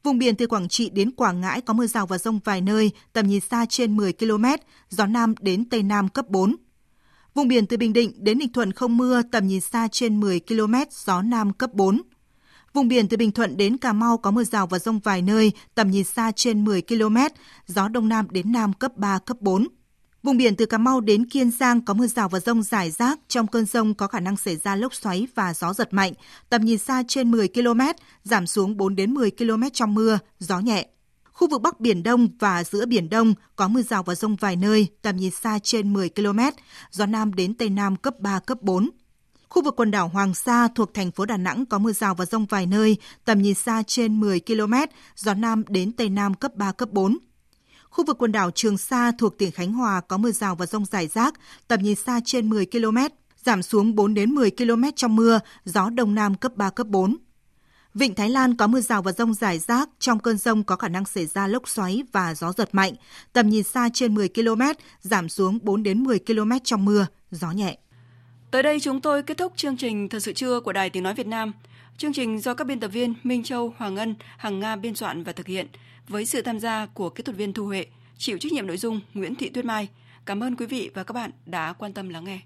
Vùng biển từ Quảng Trị đến Quảng Ngãi có mưa rào và rông vài nơi, tầm nhìn xa trên 10 km, gió Nam đến Tây Nam cấp 4. Vùng biển từ Bình Định đến Ninh Thuận không mưa, tầm nhìn xa trên 10 km, gió Nam cấp 4. Vùng biển từ Bình Thuận đến Cà Mau có mưa rào và rông vài nơi, tầm nhìn xa trên 10 km, gió Đông Nam đến Nam cấp 3, cấp 4. Vùng biển từ Cà Mau đến Kiên Giang có mưa rào và rông rải rác, trong cơn rông có khả năng xảy ra lốc xoáy và gió giật mạnh, tầm nhìn xa trên 10 km, giảm xuống 4 đến 10 km trong mưa, gió nhẹ. Khu vực Bắc Biển Đông và giữa Biển Đông có mưa rào và rông vài nơi, tầm nhìn xa trên 10 km, gió Nam đến Tây Nam cấp 3, cấp 4. Khu vực quần đảo Hoàng Sa thuộc thành phố Đà Nẵng có mưa rào và rông vài nơi, tầm nhìn xa trên 10 km, gió Nam đến Tây Nam cấp 3, cấp 4. Khu vực quần đảo Trường Sa thuộc tỉnh Khánh Hòa có mưa rào và rông rải rác, tầm nhìn xa trên 10 km, giảm xuống 4 đến 10 km trong mưa, gió đông nam cấp 3 cấp 4. Vịnh Thái Lan có mưa rào và rông rải rác, trong cơn rông có khả năng xảy ra lốc xoáy và gió giật mạnh, tầm nhìn xa trên 10 km, giảm xuống 4 đến 10 km trong mưa, gió nhẹ. Tới đây chúng tôi kết thúc chương trình Thật sự trưa của Đài Tiếng Nói Việt Nam. Chương trình do các biên tập viên Minh Châu, Hoàng Ngân, Hằng Nga biên soạn và thực hiện với sự tham gia của kỹ thuật viên Thu Huệ, chịu trách nhiệm nội dung Nguyễn Thị Tuyết Mai. Cảm ơn quý vị và các bạn đã quan tâm lắng nghe.